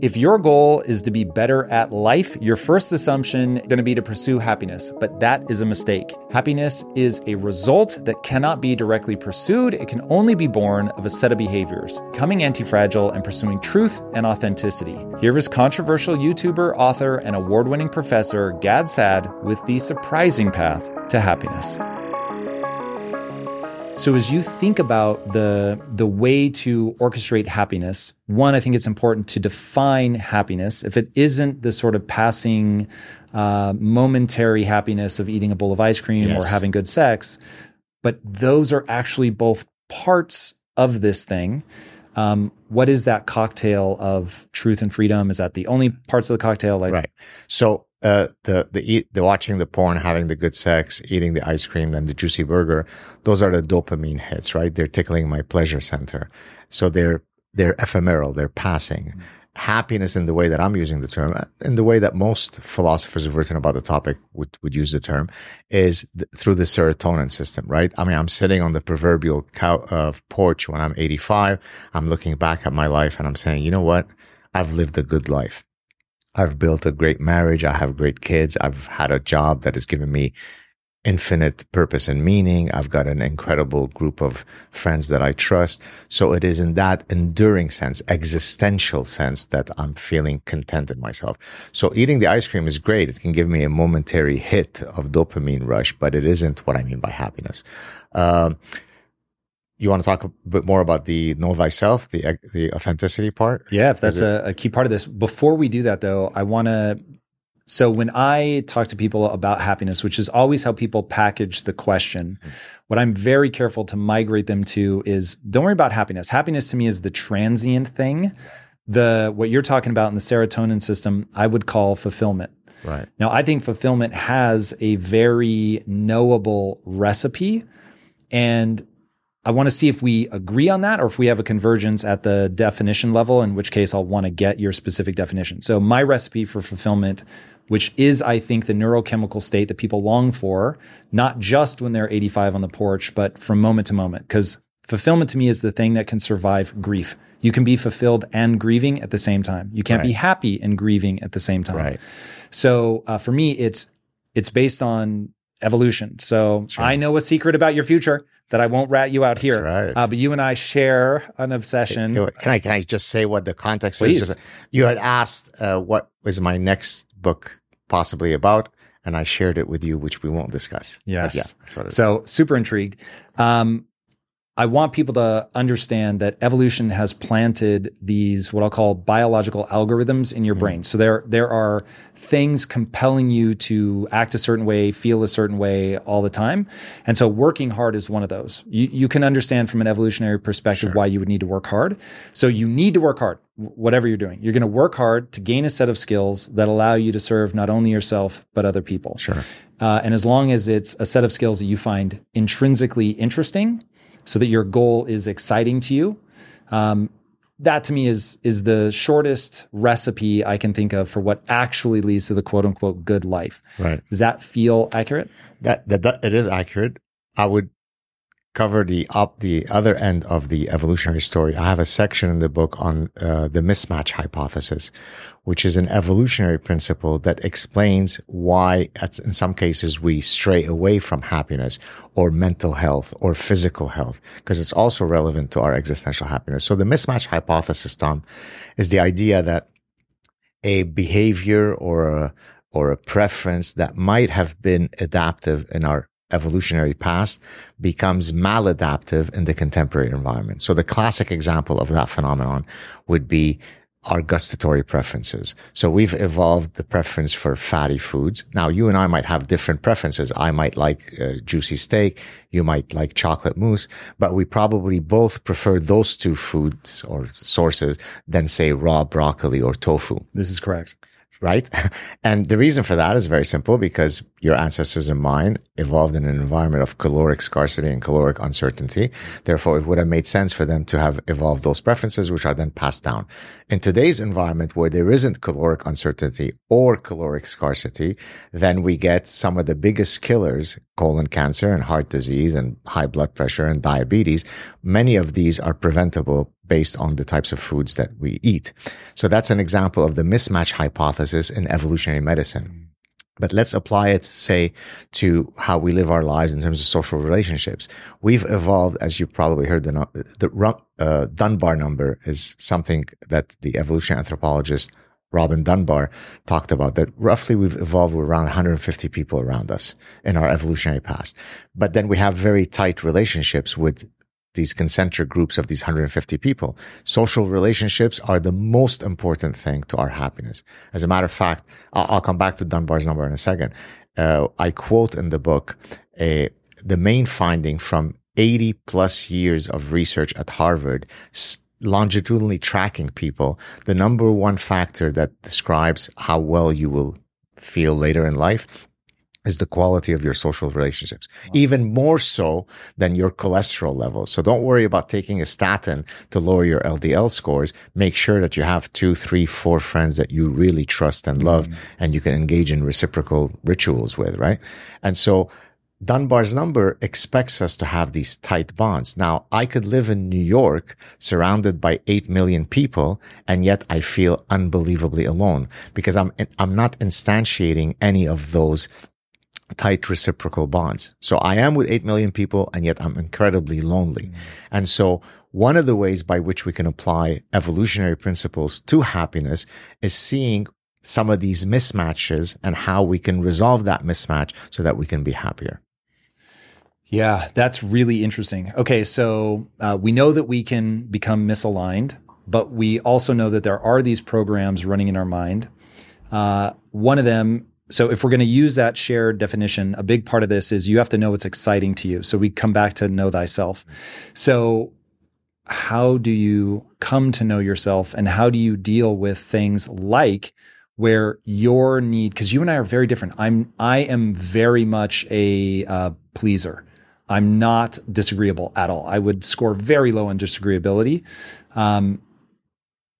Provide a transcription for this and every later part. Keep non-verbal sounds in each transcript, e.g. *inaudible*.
If your goal is to be better at life, your first assumption is going to be to pursue happiness, but that is a mistake. Happiness is a result that cannot be directly pursued. It can only be born of a set of behaviors, coming anti-fragile and pursuing truth and authenticity. Here is controversial YouTuber, author, and award-winning professor Gad Saad with the surprising path to happiness. So as you think about the the way to orchestrate happiness, one, I think it's important to define happiness. If it isn't the sort of passing, uh, momentary happiness of eating a bowl of ice cream Yes. or having good sex, but those are actually both parts of this thing. Um, what is that cocktail of truth and freedom? Is that the only parts of the cocktail? Like, Right. So uh, the the eat the watching the porn, having the good sex, eating the ice cream, and the juicy burger, those are the dopamine hits, right? They're tickling my pleasure center. So they're they're ephemeral, they're passing. Happiness in the way that I'm using the term, uh, in the way that most philosophers have written about the topic would, would use the term, is th- through the serotonin system, right? I mean, I'm sitting on the proverbial cow, uh, porch when I'm 85. I'm looking back at my life and I'm saying, you know what? I've lived a good life. I've built a great marriage. I have great kids. I've had a job that has given me infinite purpose and meaning. I've got an incredible group of friends that I trust. So it is in that enduring sense, existential sense that I'm feeling content in myself. So eating the ice cream is great. It can give me a momentary hit of dopamine rush, but it isn't what I mean by happiness. Um, you want to talk a bit more about the know thyself, the the authenticity part? Yeah, if that's a, a key part of this. Before we do that, though, I want to. So when I talk to people about happiness, which is always how people package the question, hmm. what I'm very careful to migrate them to is don't worry about happiness. Happiness to me is the transient thing. The what you're talking about in the serotonin system, I would call fulfillment. Right. Now, I think fulfillment has a very knowable recipe. And I want to see if we agree on that or if we have a convergence at the definition level, in which case I'll want to get your specific definition. So, my recipe for fulfillment, which is, I think, the neurochemical state that people long for, not just when they're 85 on the porch, but from moment to moment. Because fulfillment to me is the thing that can survive grief. You can be fulfilled and grieving at the same time. You can't be happy and grieving at the same time. Right. So uh, for me, it's it's based on evolution. So I know a secret about your future that I won't rat you out here. right. Uh, but you and I share an obsession. Can I can I just say what the context Please. is? You had asked uh, what was my next book possibly about, and I shared it with you, which we won't discuss. But Yes. yeah, that's what it is. So super intrigued. Um, I want people to understand that evolution has planted these what I'll call biological algorithms in your brain. So there there are things compelling you to act a certain way, feel a certain way all the time. And so working hard is one of those. You you can understand from an evolutionary perspective why you would need to work hard. So you need to work hard whatever you're doing. You're going to work hard to gain a set of skills that allow you to serve not only yourself but other people. Sure. Uh, and as long as it's a set of skills that you find intrinsically interesting, so that your goal is exciting to you, um, that to me is is the shortest recipe I can think of for what actually leads to the quote unquote good life. Right. Does that feel accurate? That, that that it is accurate. I would cover the up the other end of the evolutionary story. I have a section in the book on uh, the mismatch hypothesis, which is an evolutionary principle that explains why, in some cases, we stray away from happiness or mental health or physical health, because it's also relevant to our existential happiness. So the mismatch hypothesis, Tom, is the idea that a behavior or a or a preference that might have been adaptive in our evolutionary past becomes maladaptive in the contemporary environment. So the classic example of that phenomenon would be our gustatory preferences. So we've evolved the preference for fatty foods. Now you and I might have different preferences. I might like uh, juicy steak. You might like chocolate mousse, but we probably both prefer those two foods or sources than say raw broccoli or tofu This is correct. Right? *laughs* And the reason for that is very simple because your ancestors and mine evolved in an environment of caloric scarcity and caloric uncertainty. Therefore, it would have made sense for them to have evolved those preferences, which are then passed down. In today's environment where there isn't caloric uncertainty or caloric scarcity, then we get some of the biggest killers, colon cancer and heart disease and high blood pressure and diabetes. Many of these are preventable based on the types of foods that we eat. So that's an example of the mismatch hypothesis in evolutionary medicine. But let's apply it, say, to how we live our lives in terms of social relationships. We've evolved, as you probably heard, the, the uh, Dunbar number is something that the evolution anthropologist Robin Dunbar talked about that roughly we've evolved with around 150 people around us in our evolutionary past. But then we have very tight relationships with these concentric groups of these 150 people. Social relationships are the most important thing to our happiness. As a matter of fact, I'll, come back to Dunbar's number in a second. Uh, I quote in the book a, the main finding from 80 plus years of research at Harvard, longitudinally tracking people. The number one factor that describes how well you will feel later in life is the quality of your social relationships, wow. even more so than your cholesterol levels. So don't worry about taking a statin to lower your LDL scores. Make sure that you have two, three, four friends that you really trust and love mm. and you can engage in reciprocal rituals with, right? And so Dunbar's number expects us to have these tight bonds. Now, I could live in New York surrounded by 8 million people, and yet I feel unbelievably alone because I'm, I'm not instantiating any of those tight reciprocal bonds. So I am with 8 million people and yet I'm incredibly lonely. Mm. And so one of the ways by which we can apply evolutionary principles to happiness is seeing some of these mismatches and how we can resolve that mismatch so that we can be happier. Yeah, that's really interesting. Okay, so uh, we know that we can become misaligned, but we also know that there are these programs running in our mind. Uh, one of them so if we're going to use that shared definition, a big part of this is you have to know what's exciting to you. So we come back to know thyself. So how do you come to know yourself and how do you deal with things like where your need because you and I are very different. I'm I am very much a uh, pleaser. I'm not disagreeable at all. I would score very low on disagreeability. Um,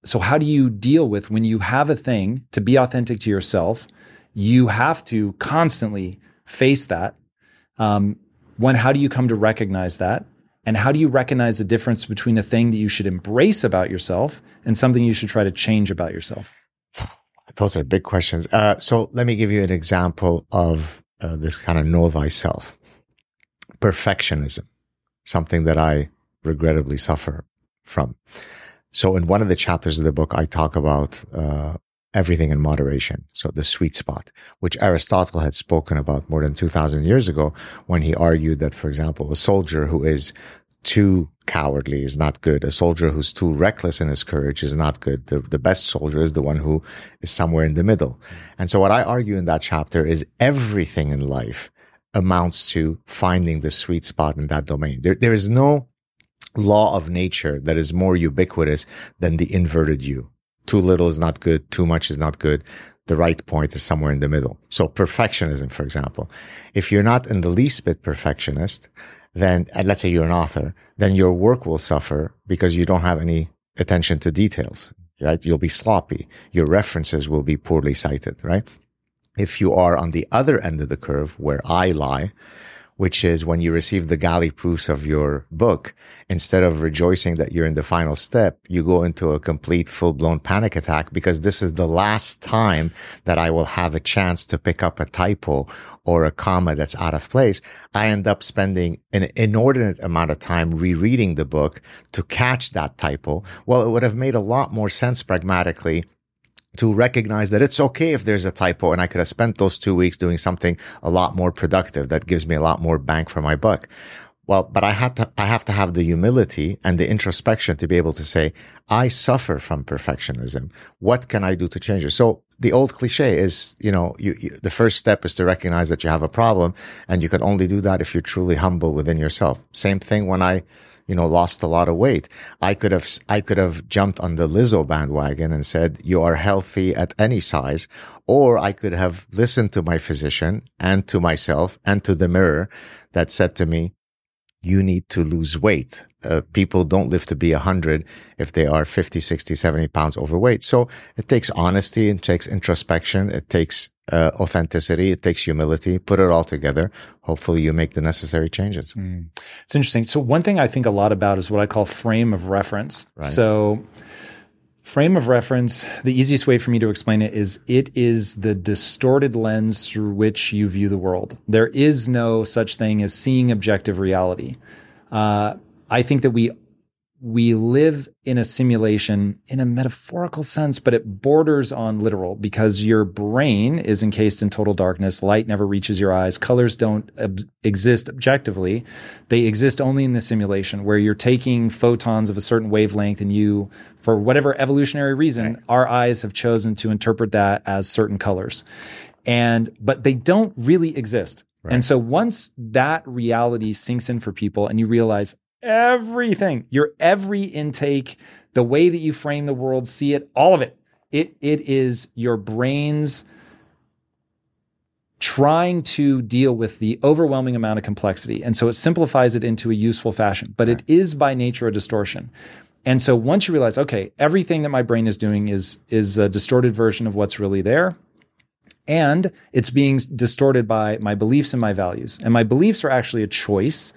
so how do you deal with when you have a thing to be authentic to yourself you have to constantly face that. Um, how do you come to recognize that? And how do you recognize the difference between a thing that you should embrace about yourself and something you should try to change about yourself? *sighs* Those are big questions. Uh, so let me give you an example of uh, this kind of know thyself. Perfectionism, something that I regrettably suffer from. So in one of the chapters of the book, I talk about uh, everything in moderation. So the sweet spot, which Aristotle had spoken about more than 2000 years ago when he argued that, for example, a soldier who is too cowardly is not good. A soldier who's too reckless in his courage is not good. The, the best soldier is the one who is somewhere in the middle. And so what I argue in that chapter is everything in life amounts to finding the sweet spot in that domain. There, there is no law of nature that is more ubiquitous than the inverted U. Too little is not good. Too much is not good. The right point is somewhere in the middle. So perfectionism, for example, if you're not in the least bit perfectionist, then uh, let's say you're an author, then your work will suffer because you don't have any attention to details, right? You'll be sloppy. Your references will be poorly cited, right? If you are on the other end of the curve where I lie, which is when you receive the galley proofs of your book, instead of rejoicing that you're in the final step, you go into a complete full blown panic attack because this is the last time that I will have a chance to pick up a typo or a comma that's out of place. I end up spending an inordinate amount of time rereading the book to catch that typo. Well, it would have made a lot more sense pragmatically to recognize that it's okay if there's a typo and I could have spent those two weeks doing something a lot more productive that gives me a lot more bang for my buck. Well, but I have to, I have to have the humility and the introspection to be able to say, I suffer from perfectionism. What can I do to change it? So the old cliche is, you know, you, you, the first step is to recognize that you have a problem and you can only do that if you're truly humble within yourself. Same thing when I, you know, lost a lot of weight. I could have, I could have jumped on the Lizzo bandwagon and said, you are healthy at any size. Or I could have listened to my physician and to myself and to the mirror that said to me, you need to lose weight. Uh, people don't live to be 100 if they are 50, 60, 70 pounds overweight. So it takes honesty, it takes introspection, it takes uh, authenticity, it takes humility. Put it all together. Hopefully, you make the necessary changes. Mm. It's interesting. So, one thing I think a lot about is what I call frame of reference. Right. So, Frame of reference, the easiest way for me to explain it is it is the distorted lens through which you view the world. There is no such thing as seeing objective reality. Uh, I think that we we live in a simulation in a metaphorical sense, but it borders on literal because your brain is encased in total darkness. Light never reaches your eyes. Colors don't ob- exist objectively. They exist only in the simulation where you're taking photons of a certain wavelength and you, for whatever evolutionary reason, right. our eyes have chosen to interpret that as certain colors. And, but they don't really exist. Right. And so once that reality sinks in for people and you realize, everything, your every intake, the way that you frame the world, see it, all of it. It it is your brain's trying to deal with the overwhelming amount of complexity. And so it simplifies it into a useful fashion, but it is by nature a distortion. And so once you realize, okay, everything that my brain is doing is is a distorted version of what's really there, and it's being distorted by my beliefs and my values. And my beliefs are actually a choice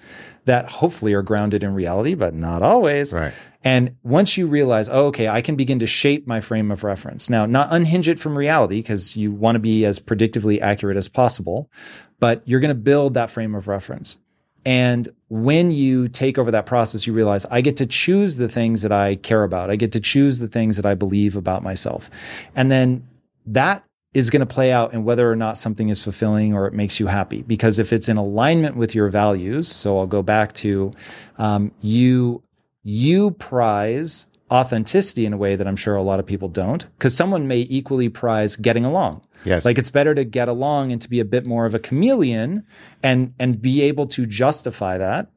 that hopefully are grounded in reality, but not always. Right. And once you realize, oh, okay, I can begin to shape my frame of reference. Now, not unhinge it from reality because you want to be as predictively accurate as possible, but you're going to build that frame of reference. And when you take over that process, you realize I get to choose the things that I care about. I get to choose the things that I believe about myself. And then that is going to play out in whether or not something is fulfilling or it makes you happy. Because if it's in alignment with your values, so I'll go back to um, you, you prize authenticity in a way that I'm sure a lot of people don't, because someone may equally prize getting along. Yes. Like it's better to get along and to be a bit more of a chameleon and and be able to justify that.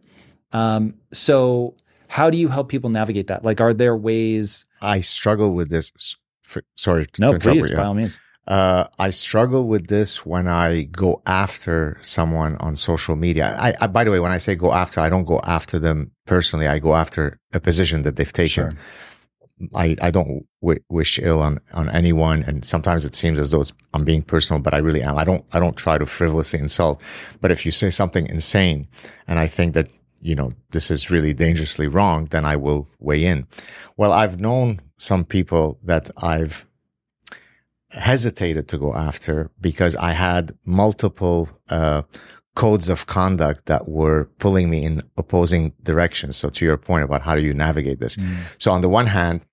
Um, so how do you help people navigate that? Like, are there ways? I struggle with this. For, sorry, no, please, by all means. Uh, I struggle with this when I go after someone on social media. I, I, by the way, when I say go after, I don't go after them personally. I go after a position that they've taken. Sure. I, I don't w- wish ill on, on anyone. And sometimes it seems as though I'm being personal, but I really am. I don't, I don't try to frivolously insult. But if you say something insane and I think that, you know, this is really dangerously wrong, then I will weigh in. Well, I've known some people that I've hesitated to go after because I had multiple uh, codes of conduct that were pulling me in opposing directions. So to your point about how do you navigate this? Mm. So on the one hand,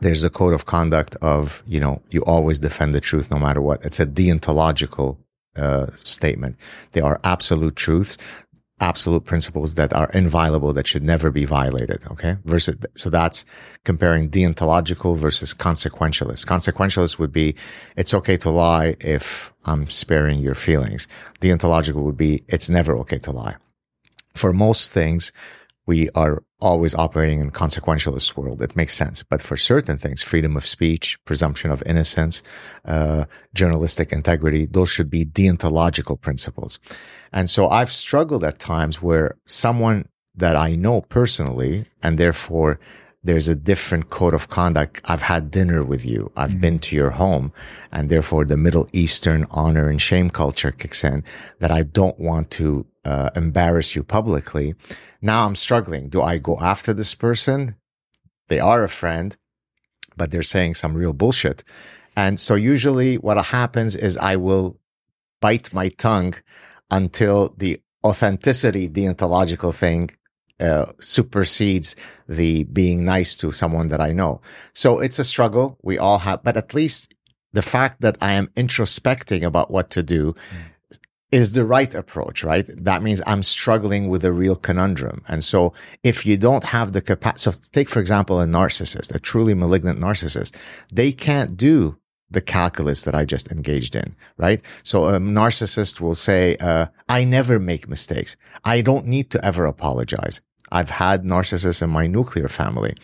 there's a code of conduct of, you know, you always defend the truth no matter what. It's a deontological uh, statement. They are absolute truths absolute principles that are inviolable that should never be violated okay versus so that's comparing deontological versus consequentialist consequentialist would be it's okay to lie if i'm sparing your feelings deontological would be it's never okay to lie for most things we are always operating in consequentialist world. It makes sense. But for certain things, freedom of speech, presumption of innocence, uh, journalistic integrity, those should be deontological principles. And so I've struggled at times where someone that I know personally, and therefore there's a different code of conduct. I've had dinner with you. I've mm-hmm. been to your home and therefore the Middle Eastern honor and shame culture kicks in that I don't want to uh, embarrass you publicly. Now I'm struggling. Do I go after this person? They are a friend, but they're saying some real bullshit. And so usually what happens is I will bite my tongue until the authenticity, deontological thing uh, supersedes the being nice to someone that I know. So it's a struggle. We all have, but at least the fact that I am introspecting about what to do mm is the right approach, right? That means I'm struggling with a real conundrum. And so if you don't have the capacity, so take, for example, a narcissist, a truly malignant narcissist, they can't do the calculus that I just engaged in, right? So a narcissist will say, uh, I never make mistakes. I don't need to ever apologize. I've had narcissists in my nuclear family.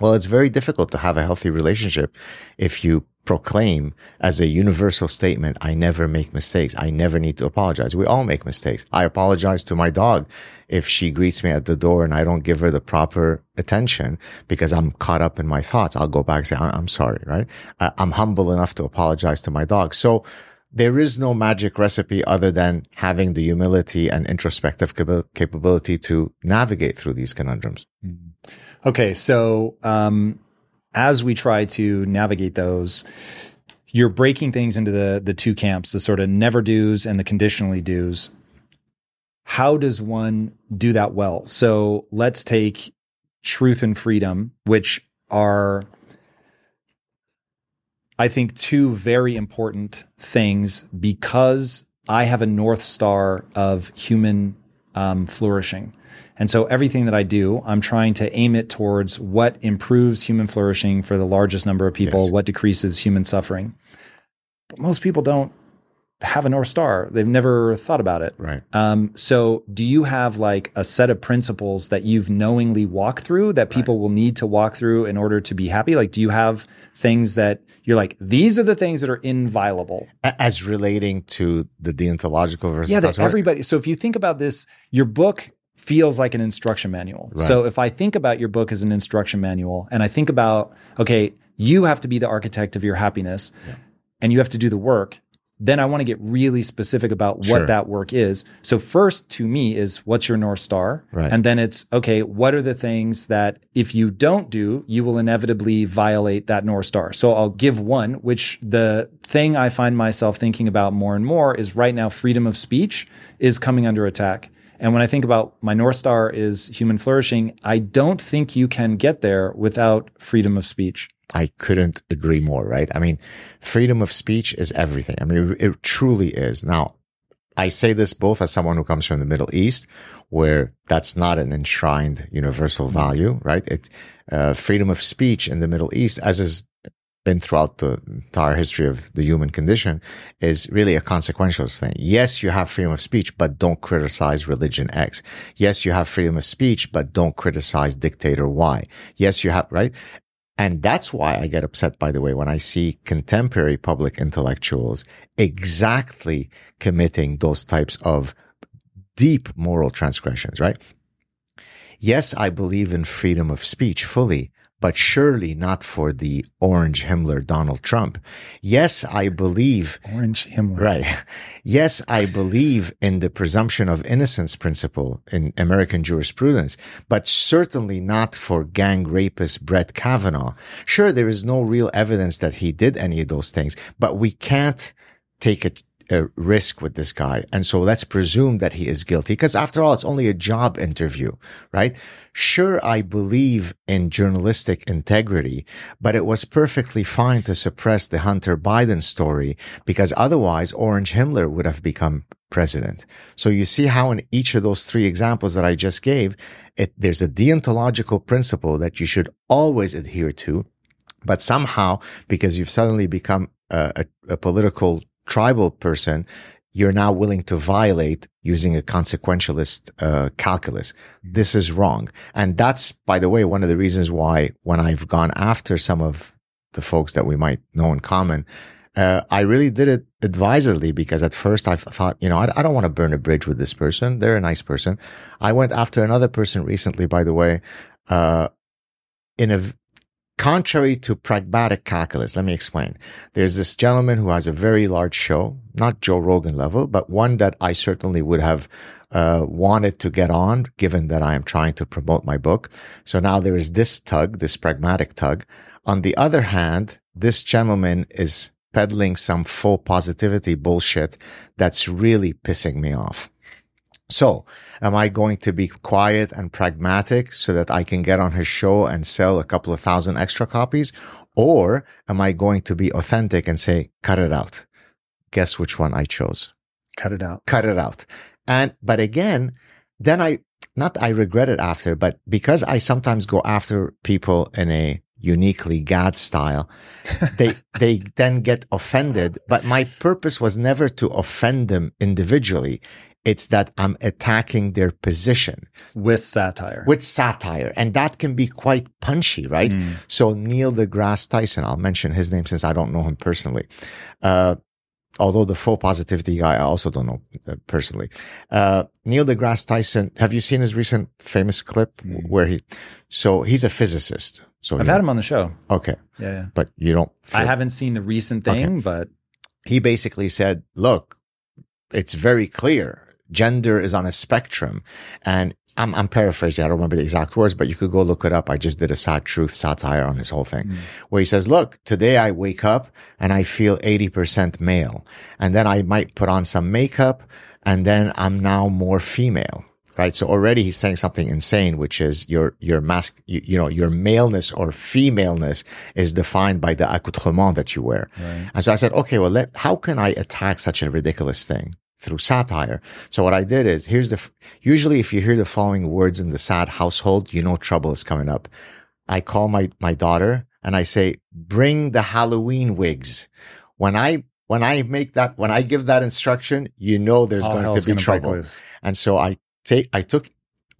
Well, it's very difficult to have a healthy relationship if you proclaim as a universal statement, I never make mistakes. I never need to apologize. We all make mistakes. I apologize to my dog if she greets me at the door and I don't give her the proper attention because I'm caught up in my thoughts. I'll go back and say, I'm sorry, right? Uh, I'm humble enough to apologize to my dog. So there is no magic recipe other than having the humility and introspective capability to navigate through these conundrums. Mm-hmm. Okay. So, um, as we try to navigate those, you're breaking things into the the two camps, the sort of never do's and the conditionally do's. How does one do that well? So let's take truth and freedom, which are I think two very important things because I have a north star of human um, flourishing. And so everything that I do, I'm trying to aim it towards what improves human flourishing for the largest number of people, yes. what decreases human suffering. But most people don't have a North Star. They've never thought about it. Right. Um, so do you have like a set of principles that you've knowingly walked through that people right. will need to walk through in order to be happy? Like, do you have things that you're like, these are the things that are inviolable? As relating to the deontological versus Yeah, that everybody. So if you think about this, your book feels like an instruction manual. Right. So if I think about your book as an instruction manual and I think about, okay, you have to be the architect of your happiness yeah. and you have to do the work, then I want to get really specific about what sure. that work is. So first to me is what's your North Star? Right. And then it's, okay, what are the things that if you don't do, you will inevitably violate that North Star? So I'll give one, which the thing I find myself thinking about more and more is right now freedom of speech is coming under attack. And when I think about my North Star is human flourishing, I don't think you can get there without freedom of speech. I couldn't agree more, right? I mean, freedom of speech is everything. I mean, it truly is. Now, I say this both as someone who comes from the Middle East, where that's not an enshrined universal value, right? It, uh, freedom of speech in the Middle East, as is been throughout the entire history of the human condition is really a consequential thing. Yes, you have freedom of speech, but don't criticize religion X. Yes, you have freedom of speech, but don't criticize dictator Y. Yes, you have, right? And that's why I get upset, by the way, when I see contemporary public intellectuals exactly committing those types of deep moral transgressions, right? Yes, I believe in freedom of speech fully, but surely not for the orange Himmler Donald Trump. Yes, I believe orange Himmler. Right. *laughs* Yes, I believe in the presumption of innocence principle in American jurisprudence, but certainly not for gang rapist Brett Kavanaugh. Sure, there is no real evidence that he did any of those things, but we can't take a a risk with this guy. And so let's presume that he is guilty because after all, it's only a job interview, right? Sure, I believe in journalistic integrity, but it was perfectly fine to suppress the Hunter Biden story because otherwise Orange Himmler would have become president. So you see how in each of those three examples that I just gave, it, there's a deontological principle that you should always adhere to. But somehow, because you've suddenly become a, a, a political tribal person, you're now willing to violate using a consequentialist uh, calculus. This is wrong. And that's, by the way, one of the reasons why when I've gone after some of the folks that we might know in common, uh, I really did it advisedly because at first I thought, you know, I, I don't want to burn a bridge with this person. They're a nice person. I went after another person recently, by the way, uh, in a Contrary to pragmatic calculus, let me explain. There's this gentleman who has a very large show, not Joe Rogan level, but one that I certainly would have uh, wanted to get on, given that I am trying to promote my book. So now there is this tug, this pragmatic tug. On the other hand, this gentleman is peddling some full positivity bullshit that's really pissing me off. So, am I going to be quiet and pragmatic so that I can get on his show and sell a couple of thousand extra copies? Or am I going to be authentic and say, cut it out? Guess which one I chose? Cut it out. Cut it out. And, but again, then I, not I regret it after, but because I sometimes go after people in a uniquely Gad style, they *laughs* they then get offended. But my purpose was never to offend them individually. It's that I'm attacking their position with satire. with satire, and that can be quite punchy, right? Mm. So Neil deGrasse Tyson, I'll mention his name since I don't know him personally. Uh, although the full positivity guy, I also don't know uh, personally. Uh, Neil deGrasse Tyson, have you seen his recent famous clip Mm. where he, so he's a physicist. So I've had him on the show. okay, Yeah, yeah. but you don't. I haven't seen the recent thing, but he basically said, look, it's very clear. Gender is on a spectrum. And I'm, I'm paraphrasing. I don't remember the exact words, but you could go look it up. I just did a Saad Truth satire on this whole thing mm. where he says, look, today I wake up and I feel 80% male. And then I might put on some makeup and then I'm now more female. Right. So already he's saying something insane, which is your, your mask, you, you know, your maleness or femaleness is defined by the accoutrement that you wear. And so I said, okay, well, let, how can I attack such a ridiculous thing? Through satire. So what I did is here's the, usually if you hear the following words in the Saad household, you know trouble is coming up. I call my, my daughter and I say, bring the Halloween wigs. When I, when I make that, when I give that instruction, you know there's all going to be trouble. And so I take, I took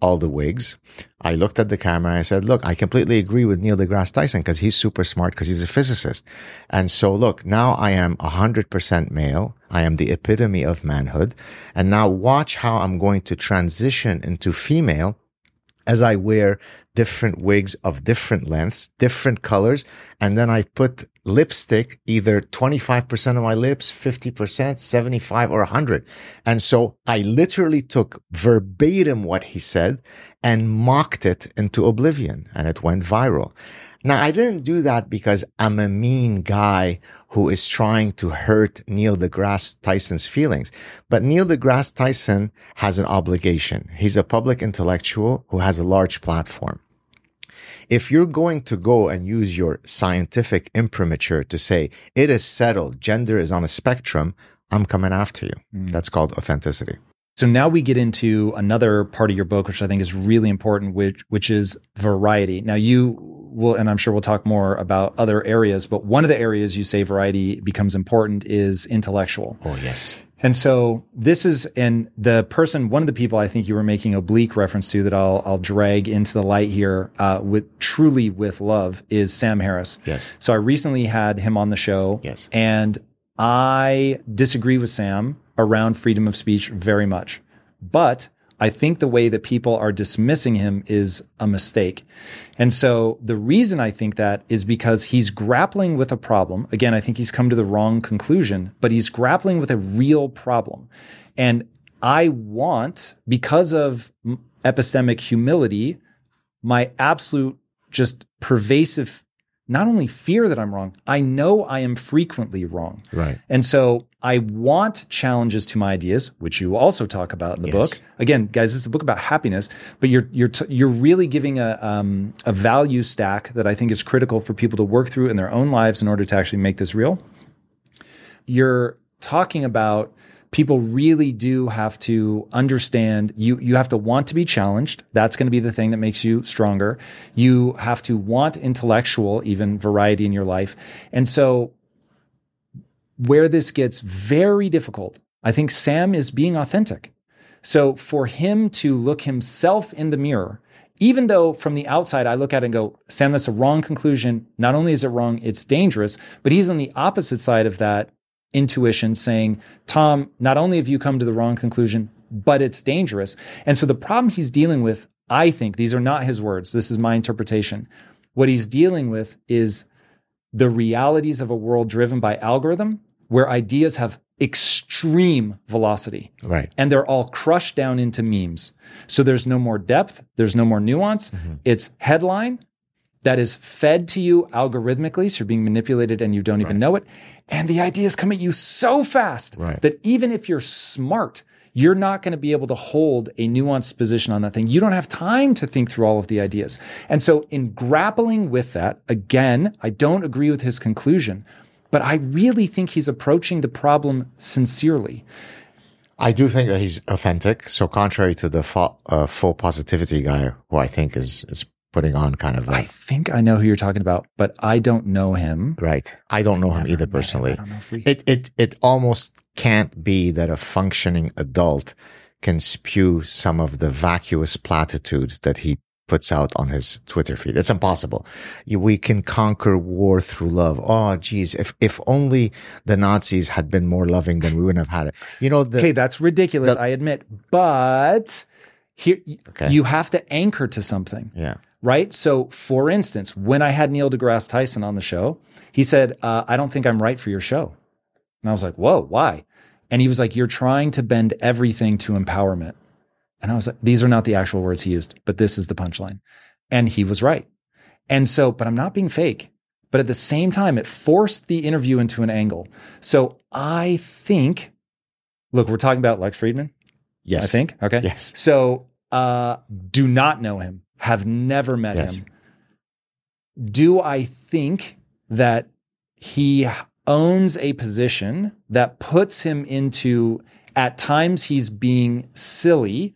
all the wigs. I looked at the camera and I said, look, I completely agree with Neil deGrasse Tyson because he's super smart because he's a physicist. And so look, now I am 100% male. I am the epitome of manhood. And now watch how I'm going to transition into female as I wear different wigs of different lengths, different colors, and then I put lipstick, either 25% of my lips, 50%, 75 or 100. And so I literally took verbatim what he said and mocked it into oblivion and it went viral. Now, I didn't do that because I'm a mean guy who is trying to hurt Neil deGrasse Tyson's feelings. But Neil deGrasse Tyson has an obligation. He's a public intellectual who has a large platform. If you're going to go and use your scientific imprimatur to say it is settled, gender is on a spectrum, I'm coming after you. Hmm. That's called authenticity. So now we get into another part of your book, which I think is really important, which which is variety. Now you will, and I'm sure we'll talk more about other areas, but one of the areas you say variety becomes important is intellectual. Oh, yes. And so this is, and the person, one of the people I think you were making oblique reference to that I'll I'll drag into the light here, uh, with truly with love is Sam Harris. Yes. So I recently had him on the show. Yes. And I disagree with Sam around freedom of speech very much. But I think the way that people are dismissing him is a mistake. And so the reason I think that is because he's grappling with a problem. Again, I think he's come to the wrong conclusion, but he's grappling with a real problem. And I want, because of epistemic humility, my absolute just pervasive not only fear that I'm wrong, I know I am frequently wrong. Right. And so I want challenges to my ideas, which you also talk about in the Yes. book. Again, guys, this is a book about happiness, but you're you're t- you're really giving a um, a value stack that I think is critical for people to work through in their own lives in order to actually make this real. You're talking about people really do have to understand you you have to want to be challenged. That's going to be the thing that makes you stronger. You have to want intellectual even variety in your life. And so where this gets very difficult i think sam is being authentic. So for him to look himself in the mirror even though from the outside I look at it and go, Sam, that's a wrong conclusion. Not only is it wrong, it's dangerous, but he's on the opposite side of that intuition saying, Tom, not only have you come to the wrong conclusion, but it's dangerous. And so the problem he's dealing with, I think, these are not his words, this is my interpretation. What he's dealing with is the realities of a world driven by algorithm where ideas have extreme velocity Right. and they're all crushed down into memes. So there's no more depth, there's no more nuance. Mm-hmm. It's headline that is fed to you algorithmically, so you're being manipulated and you don't even know it. And the ideas come at you so fast Right. that even if you're smart, you're not going to be able to hold a nuanced position on that thing. You don't have time to think through all of the ideas. And so, in grappling with that, again, I don't agree with his conclusion, but I really think he's approaching the problem sincerely. I do think that he's authentic. So contrary to the full, uh, full positivity guy, who I think is is putting on kind of I think I know who you're talking about, but I don't know him. right. I don't know him either met him. personally. I don't know if we. It it it almost can't be that a functioning adult can spew some of the vacuous platitudes that he puts out on his Twitter feed. It's impossible. We can conquer war through love. Oh, geez, if if only the Nazis had been more loving, then we wouldn't have had it. You know, the, okay, that's ridiculous. the- I admit, but here Okay. you have to anchor to something. yeah, right? So, for instance, when I had Neil deGrasse Tyson on the show, he said, uh, I don't think I'm right for your show. And I was like, whoa, why? And he was like, You're trying to bend everything to empowerment. And I was like, These are not the actual words he used, but this is the punchline. And he was right. And so, but I'm not being fake. But at the same time, it forced the interview into an angle. So I think, look, we're talking about Lex Fridman. yes, I think. Okay. yes, So, uh, do not know him, have never met Yes. him. Do I think that he owns a position that puts him into, at times, he's being silly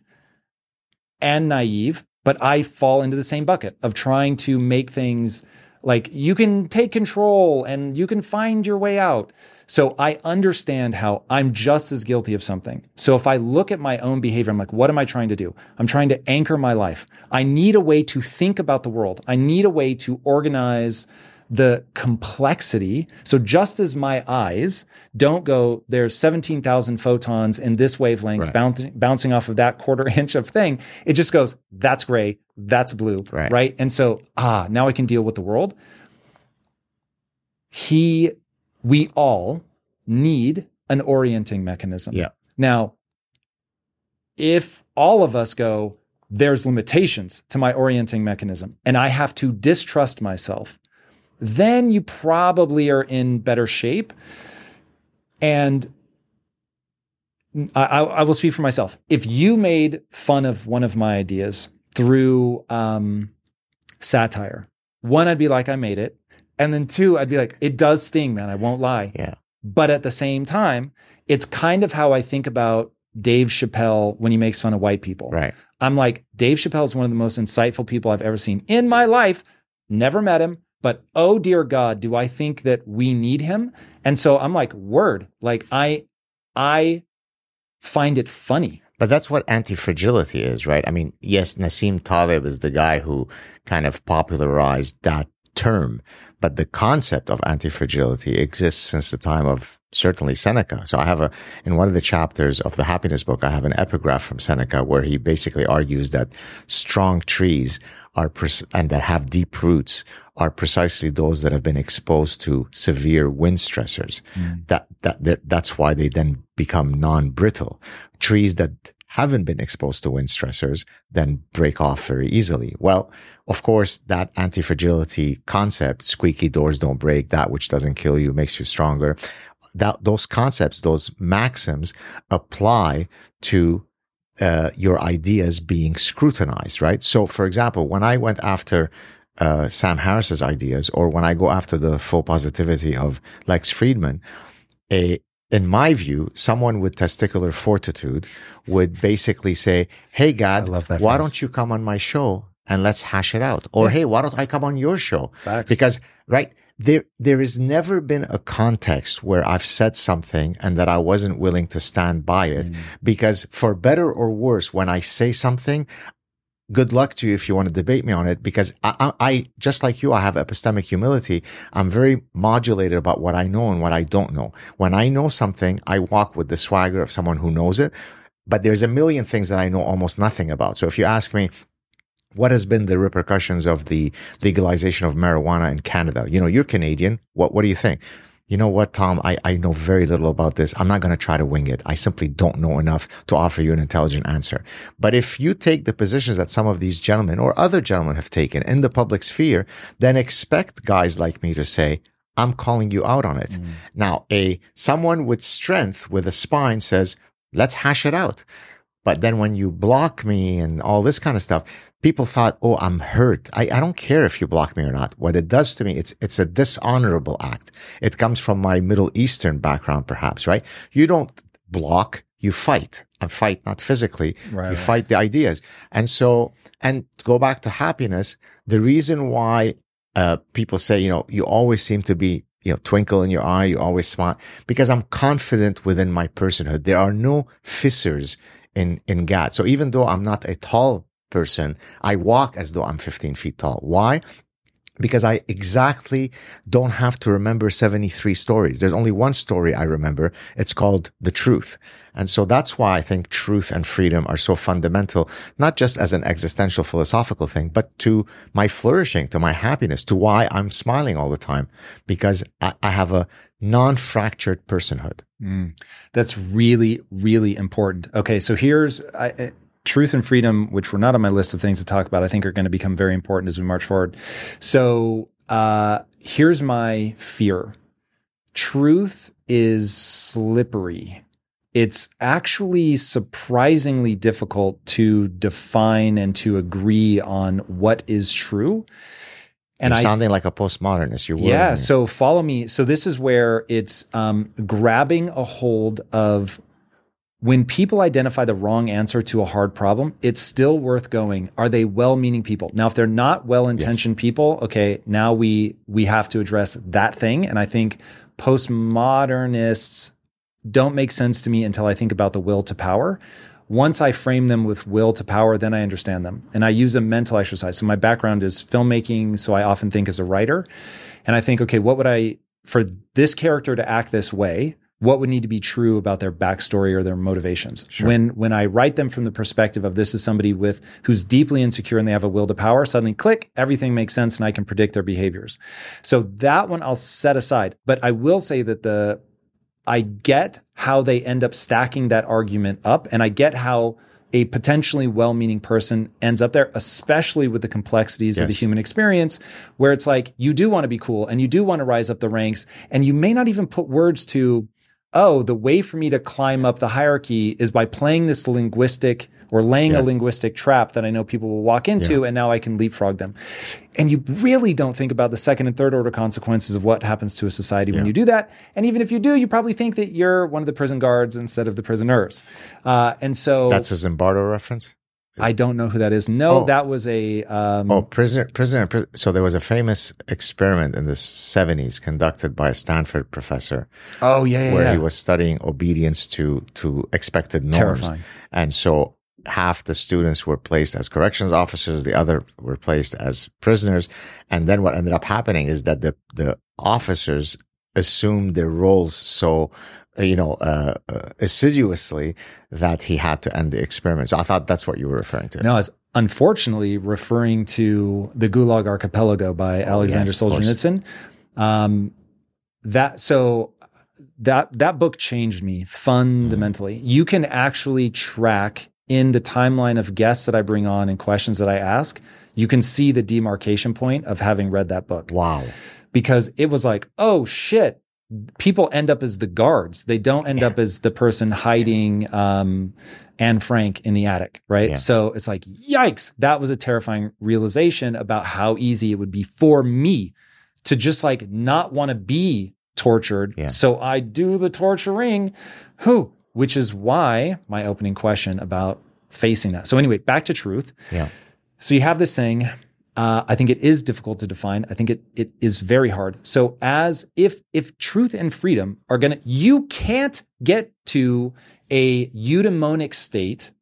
and naive, but I fall into the same bucket of trying to make things like you can take control and you can find your way out. So I understand how I'm just as guilty of something. So if I look at my own behavior, I'm like, what am I trying to do? I'm trying to anchor my life. I need a way to think about the world. I need a way to organize the complexity. So just as my eyes don't go, there's 17,000 photons in this wavelength Right. bouncing, bouncing off of that quarter *laughs* inch of thing. It just goes, that's gray, that's blue, Right. right? And so, ah, now I can deal with the world. He, we all need an orienting mechanism. Yeah. Now, if all of us go, there's limitations to my orienting mechanism, and I have to distrust myself, then you probably are in better shape. And I, I, will speak for myself. If you made fun of one of my ideas through um, satire, one, I'd be like, I made it. And then two, I'd be like, it does sting, man. I won't lie. yeah, But at the same time, it's kind of how I think about Dave Chappelle when he makes fun of white people. right, I'm like, Dave Chappelle is one of the most insightful people I've ever seen in my life. Never met him, but oh dear God, do I think that we need him? And so I'm like, word, like I, I find it funny. But that's what anti-fragility is, right? I mean, yes, Nassim Taleb is the guy who kind of popularized that term, but the concept of anti-fragility exists since the time of certainly Seneca. So I have a, in one of the chapters of the happiness book, I have an epigraph from Seneca where he basically argues that strong trees are, pres- and that have deep roots are precisely those that have been exposed to severe wind stressors. Mm. That, that, that- that's why they then become non-brittle. Trees that haven't been exposed to wind stressors then break off very easily. Well, of course, that anti-fragility concept, squeaky doors don't break, that which doesn't kill you makes you stronger. That, those concepts, those maxims apply to uh, your ideas being scrutinized, right? So, for example, when I went after uh, Sam Harris's ideas, or when I go after the full positivity of Lex Fridman, a in my view, someone with testicular fortitude would basically say, "Hey, Gad, why phrase. don't you come on my show and let's hash it out?" Or, "Hey, why don't I come on your show?" Facts. Because right there, there has never been a context where I've said something and that I wasn't willing to stand by it. Mm. Because for better or worse, when I say something, good luck to you if you want to debate me on it because I, I, I just like you i have epistemic humility. I'm very modulated about what i know and what i don't know. When i know something i walk with the swagger of someone who knows it but there's a million things that i know almost nothing about. So if you ask me what has been the repercussions of the legalization of marijuana in canada you know you're canadian what what do you think you know what, Tom? I, I know very little about this. I'm not going to try to wing it. I simply don't know enough to offer you an intelligent answer. But if you take the positions that some of these gentlemen or other gentlemen have taken in the public sphere, then expect guys like me to say, I'm calling you out on it. Mm. Now, a someone with strength, with a spine says, let's hash it out. But then when you block me and all this kind of stuff, people thought, oh, I'm hurt. I, I don't care if you block me or not. What it does to me, it's, it's a dishonorable act. It comes from my Middle Eastern background, perhaps, right? You don't block you fight and fight not physically. Right, you right. fight the ideas. And so, and to go back to happiness, the reason why uh, people say, you know, you always seem to be, you know, twinkle in your eye, you always smile, because I'm confident within my personhood. There are no fissures in, in Gad. So even though I'm not a tall person, I walk as though I'm 15 feet tall. Why? because I exactly don't have to remember 73 stories. There's only one story I remember. It's called the truth. And so that's why I think truth and freedom are so fundamental, not just as an existential philosophical thing, but to my flourishing, to my happiness, to why I'm smiling all the time, because I, I have a non-fractured personhood. Mm. That's really, really important. Okay, so here's I, truth and freedom, which were not on my list of things to talk about, I think are going to become very important as we march forward. So uh, here's my fear truth is slippery. It's actually surprisingly difficult to define and to agree on what is true. And You're I sounding like a postmodernist. You're yeah. So follow me. So this is where it's um, grabbing a hold of when people identify the wrong answer to a hard problem, it's still worth going. Are they well-meaning people? Now, if they're not well-intentioned yes. people, okay, now we we have to address that thing. And I think postmodernists don't make sense to me until I think about the will to power. Once I frame them with will to power, then I understand them. And I use a mental exercise. So my background is filmmaking, so I often think as a writer. And I think, okay, what would I for this character to act this way? What would need to be true about their backstory or their motivations. Sure. When when I write them from the perspective of this is somebody with who's deeply insecure and they have a will to power, suddenly click, everything makes sense and I can predict their behaviors. So that one I'll set aside. But I will say that the I get how they end up stacking that argument up and I get how a potentially well-meaning person ends up there, especially with the complexities yes. of the human experience, where it's like you do want to be cool and you do want to rise up the ranks, and you may not even put words to oh, the way for me to climb up the hierarchy is by playing this linguistic or laying yes. a linguistic trap that I know people will walk into, yeah. and now I can leapfrog them. And you really don't think about the second and third order consequences of what happens to a society yeah. when you do that. And even if you do, you probably think that you're one of the prison guards instead of the prisoners. Uh, and so that's a Zimbardo reference. I don't know who that is. No, oh. that was a um, oh prisoner prisoner. So there was a famous experiment in the seventies conducted by a Stanford professor. Oh yeah, yeah where yeah. he was studying obedience to to expected norms, Terrifying. and so half the students were placed as corrections officers, the other were placed as prisoners, and then what ended up happening is that the the officers assumed their roles so you know, uh, uh, assiduously that he had to end the experiment. So I thought that's what you were referring to. No, it's unfortunately referring to the Gulag Archipelago by oh, Alexander yes, Solzhenitsyn. Um, that so that that book changed me fundamentally. Mm-hmm. You can actually track in the timeline of guests that I bring on and questions that I ask. You can see the demarcation point of having read that book. Wow. Because it was like, oh shit, people end up as the guards. They don't end yeah. up as the person hiding um, Anne Frank in the attic, right? Yeah. So it's like, yikes, that was a terrifying realization about how easy it would be for me to just like not want to be tortured. Yeah. So I do the torturing. Who? Which is why my opening question about facing that. So anyway, back to truth. Yeah. So you have this thing uh, I think it is difficult to define. I think it it is very hard. So as if if truth and freedom are gonna, you can't get to a eudaimonic state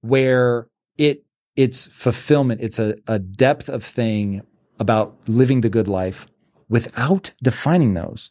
where it it's fulfillment. It's a, a depth of thing about living the good life without defining those.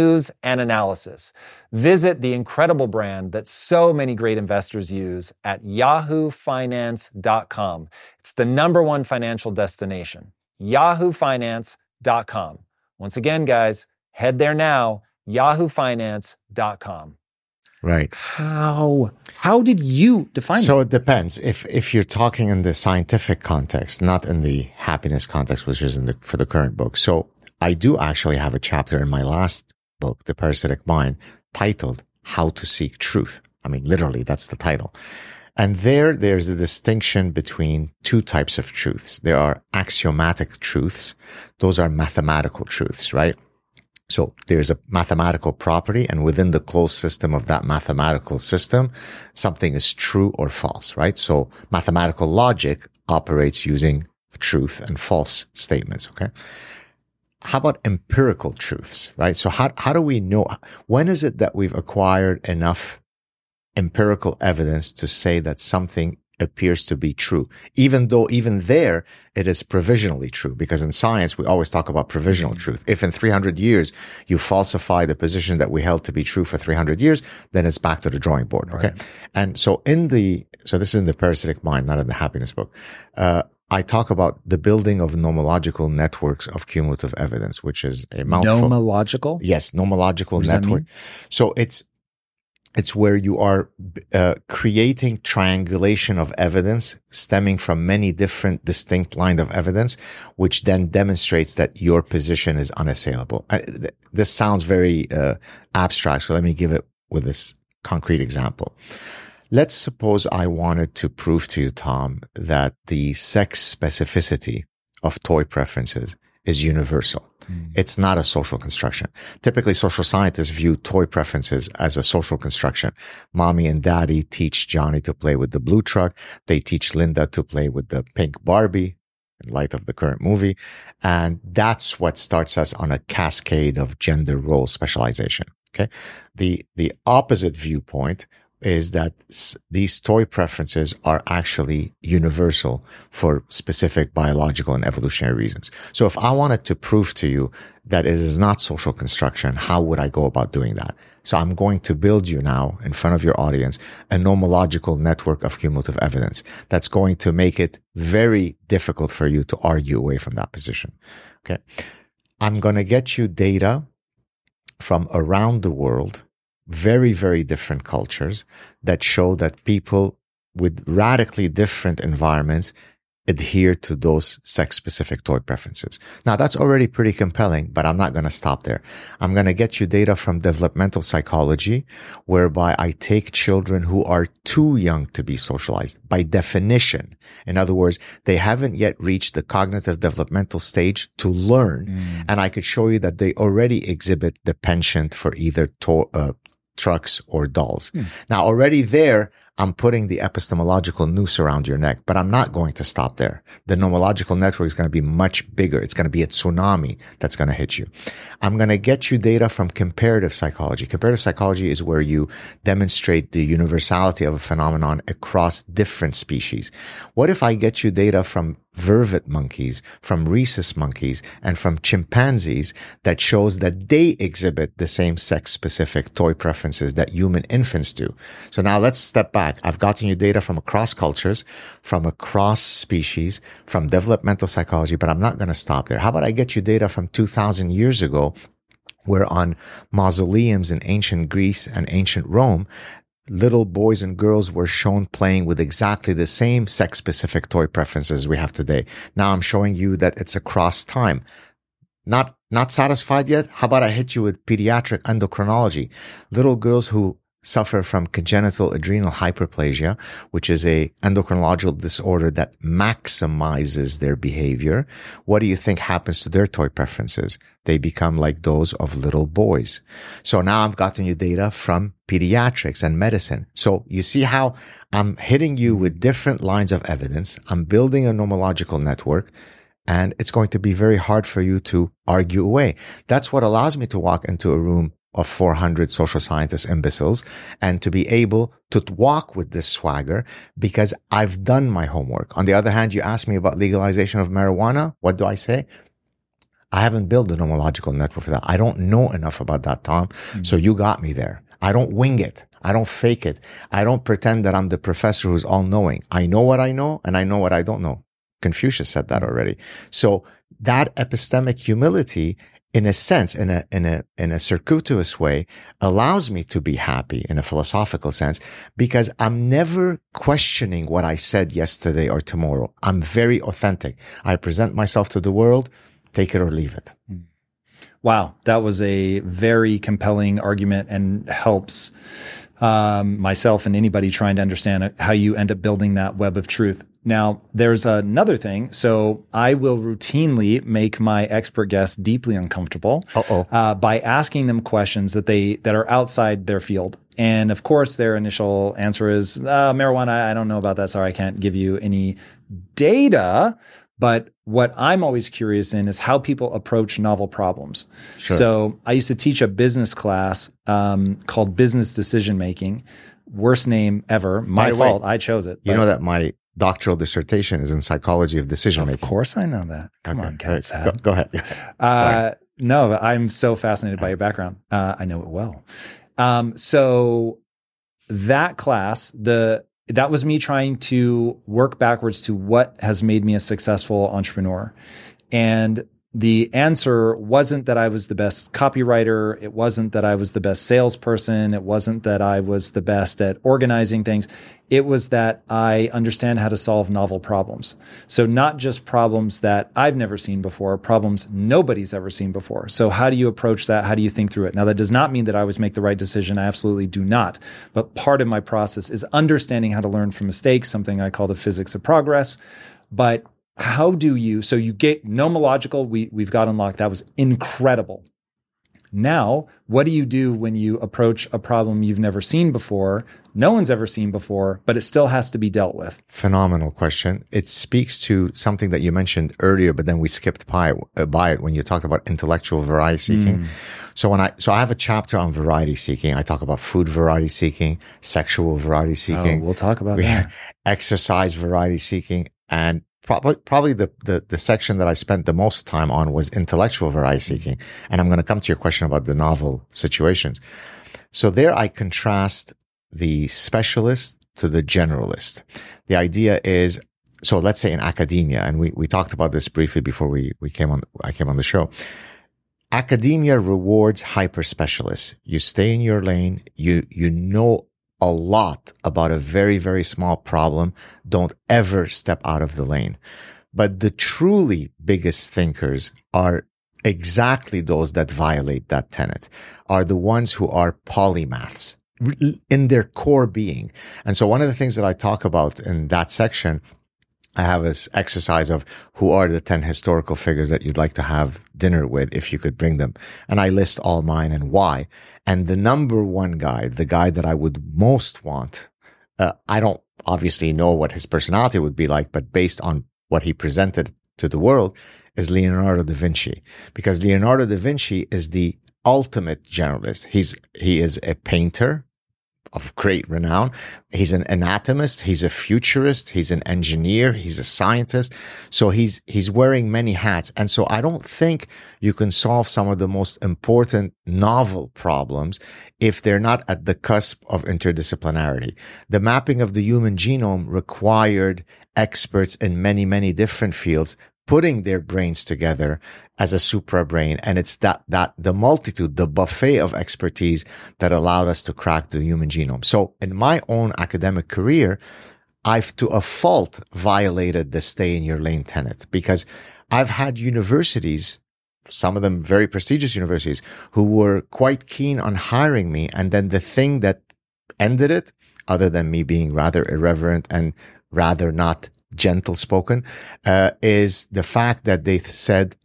and analysis. Visit the incredible brand that so many great investors use at yahoofinance.com. It's the number one financial destination. yahoofinance.com. Once again, guys, head there now, yahoofinance.com. Right. How how did you define So it? it depends. If if you're talking in the scientific context, not in the happiness context, which is in the for the current book. So I do actually have a chapter in my last book, The Parasitic Mind, titled How to Seek Truth. I mean, literally, that's the title. And there, there's a distinction between two types of truths. There are axiomatic truths. Those are mathematical truths, right? So there's a mathematical property and within the closed system of that mathematical system, something is true or false, right? So mathematical logic operates using truth and false statements. Okay. How about empirical truths, right? So how, how do we know? When is it that we've acquired enough empirical evidence to say that something appears to be true, even though even there it is provisionally true. Because in science, we always talk about provisional truth. If in 300 years you falsify the position that we held to be true for 300 years, then it's back to the drawing board. Okay. And so in the, so this is in the parasitic mind, not in the happiness book. Uh, I talk about the building of nomological networks of cumulative evidence, which is a mouthful. Nomological? Yes, nomological What does that network. So it's it's where you are uh, creating triangulation of evidence stemming from many different distinct lines of evidence, which then demonstrates that your position is unassailable. I, th- this sounds very uh, abstract, so let me give it with this concrete example. Let's suppose I wanted to prove to you, Tom, that the sex specificity of toy preferences is universal. Hmm. It's not a social construction. Typically, social scientists view toy preferences as a social construction. Mommy and daddy teach Johnny to play with the blue truck. They teach Linda to play with the pink Barbie in light of the current movie. And that's what starts us on a cascade of gender role specialization. Okay. The, the opposite viewpoint is that these toy preferences are actually universal for specific biological and evolutionary reasons. So if I wanted to prove to you that it is not social construction, how would I go about doing that? So I'm going to build you now in front of your audience a nomological network of cumulative evidence that's going to make it very difficult for you to argue away from that position. Okay. I'm going to get you data from around the world, very, very different cultures that show that people with radically different environments adhere to those sex specific toy preferences. Now that's already pretty compelling, but I'm not going to stop there. I'm going to get you data from developmental psychology, whereby I take children who are too young to be socialized by definition. In other words, they haven't yet reached the cognitive developmental stage to learn. And I could show you that they already exhibit the penchant for either to- uh, trucks or dolls. Hmm. Now already there, I'm putting the epistemological noose around your neck, but I'm not going to stop there. The nomological network is going to be much bigger. It's going to be a tsunami that's going to hit you. I'm going to get you data from comparative psychology. Comparative psychology is where you demonstrate the universality of a phenomenon across different species. What if I get you data from vervet monkeys, from rhesus monkeys, and from chimpanzees that shows that they exhibit the same sex specific toy preferences that human infants do. So now let's step back. I've gotten you data from across cultures, from across species, from developmental psychology, but I'm not going to stop there. How about I get you data from 2000 years ago where on mausoleums in ancient Greece and ancient Rome, little boys and girls were shown playing with exactly the same sex specific toy preferences we have today. Now I'm showing you that it's across time. Not, not satisfied yet? How about I hit you with pediatric endocrinology? Little girls who suffer from congenital adrenal hyperplasia, which is a endocrinological disorder that maximizes their behavior. What do you think happens to their toy preferences? They become like those of little boys. So now I've gotten you data from pediatrics and medicine. So you see how I'm hitting you with different lines of evidence. I'm building a nomological network and it's going to be very hard for you to argue away. That's what allows me to walk into a room of 400 social scientist imbeciles and to be able to walk with this swagger because I've done my homework. On the other hand, you ask me about legalization of marijuana. What do I say? I haven't built a nomological network for that. I don't know enough about that, Tom. Hmm. So you got me there. I don't wing it. I don't fake it. I don't pretend that I'm the professor who's all knowing. I know what I know and I know what I don't know. Confucius said that hmm. already. So that epistemic humility in a sense, in a, in a, in a circuitous way allows me to be happy in a philosophical sense because I'm never questioning what I said yesterday or tomorrow. I'm very authentic. I present myself to the world, take it or leave it. Hmm. Wow, that was a very compelling argument and helps um, myself and anybody trying to understand how you end up building that web of truth. Now, there's another thing. So I will routinely make my expert guests deeply uncomfortable uh, by asking them questions that they that are outside their field. And of course, their initial answer is uh, marijuana. I don't know about that. Sorry, I can't give you any data. But what I'm always curious in is how people approach novel problems. Sure. So I used to teach a business class um, called business decision making. Worst name ever. My fault. I chose it. You know that my doctoral dissertation is in psychology of decision making. Of course, I know that. Come on, All Cat right, Go, *laughs* go ahead. Uh, no, I'm so fascinated by your background. Uh, I know it well. Um, so that class, the that was me trying to work backwards to what has made me a successful entrepreneur, and the answer wasn't that I was the best copywriter. It wasn't that I was the best salesperson. It wasn't that I was the best at organizing things. It was that I understand how to solve novel problems. So not just problems that I've never seen before, problems nobody's ever seen before. So how do you approach that? How do you think through it? Now that does not mean that I always make the right decision. I absolutely do not. But part of my process is understanding how to learn from mistakes, something I call the physics of progress. But how do you so you get nomological we we've got unlocked that was incredible now what do you do when you approach a problem you've never seen before no one's ever seen before but it still has to be dealt with Phenomenal question. It speaks to something that you mentioned earlier, but then we skipped by, uh, by it when you talked about intellectual variety seeking. So when I, so I have a chapter on variety seeking. I talk about food variety seeking, sexual variety oh, seeking, we'll talk about that *laughs* exercise variety seeking, and probably, probably the, the, the section that I spent the most time on was intellectual variety seeking. And I'm going to come to your question about the novel situations. So there I contrast the specialist to the generalist. The idea is, so let's say in academia, and we, we talked about this briefly before we, we came on, I came on the show. Academia rewards hyper specialists. You stay in your lane. You, you know a lot about a very, very small problem. Don't ever step out of the lane. But the truly biggest thinkers are exactly those that violate that tenet, are the ones who are polymaths in their core being. And so one of the things that I talk about in that section, I have this exercise of who are the 10 historical figures that you'd like to have dinner with if you could bring them. And I list all mine and why. And the number one guy, the guy that I would most want, uh, I don't obviously know what his personality would be like, but based on what he presented to the world is Leonardo da Vinci because Leonardo da Vinci is the ultimate generalist. He's, he is a painter of great renown. He's an anatomist. He's a futurist. He's an engineer. He's a scientist. So he's, he's wearing many hats. And so I don't think you can solve some of the most important novel problems if they're not at the cusp of interdisciplinarity. The mapping of the human genome required experts in many, many different fields putting their brains together as a supra brain. And it's that, that the multitude, the buffet of expertise that allowed us to crack the human genome. So in my own academic career, I've to a fault violated the stay in your lane tenet because I've had universities, some of them very prestigious universities who were quite keen on hiring me. And then the thing that ended it, other than me being rather irreverent and rather not gentle spoken, uh, is the fact that they said,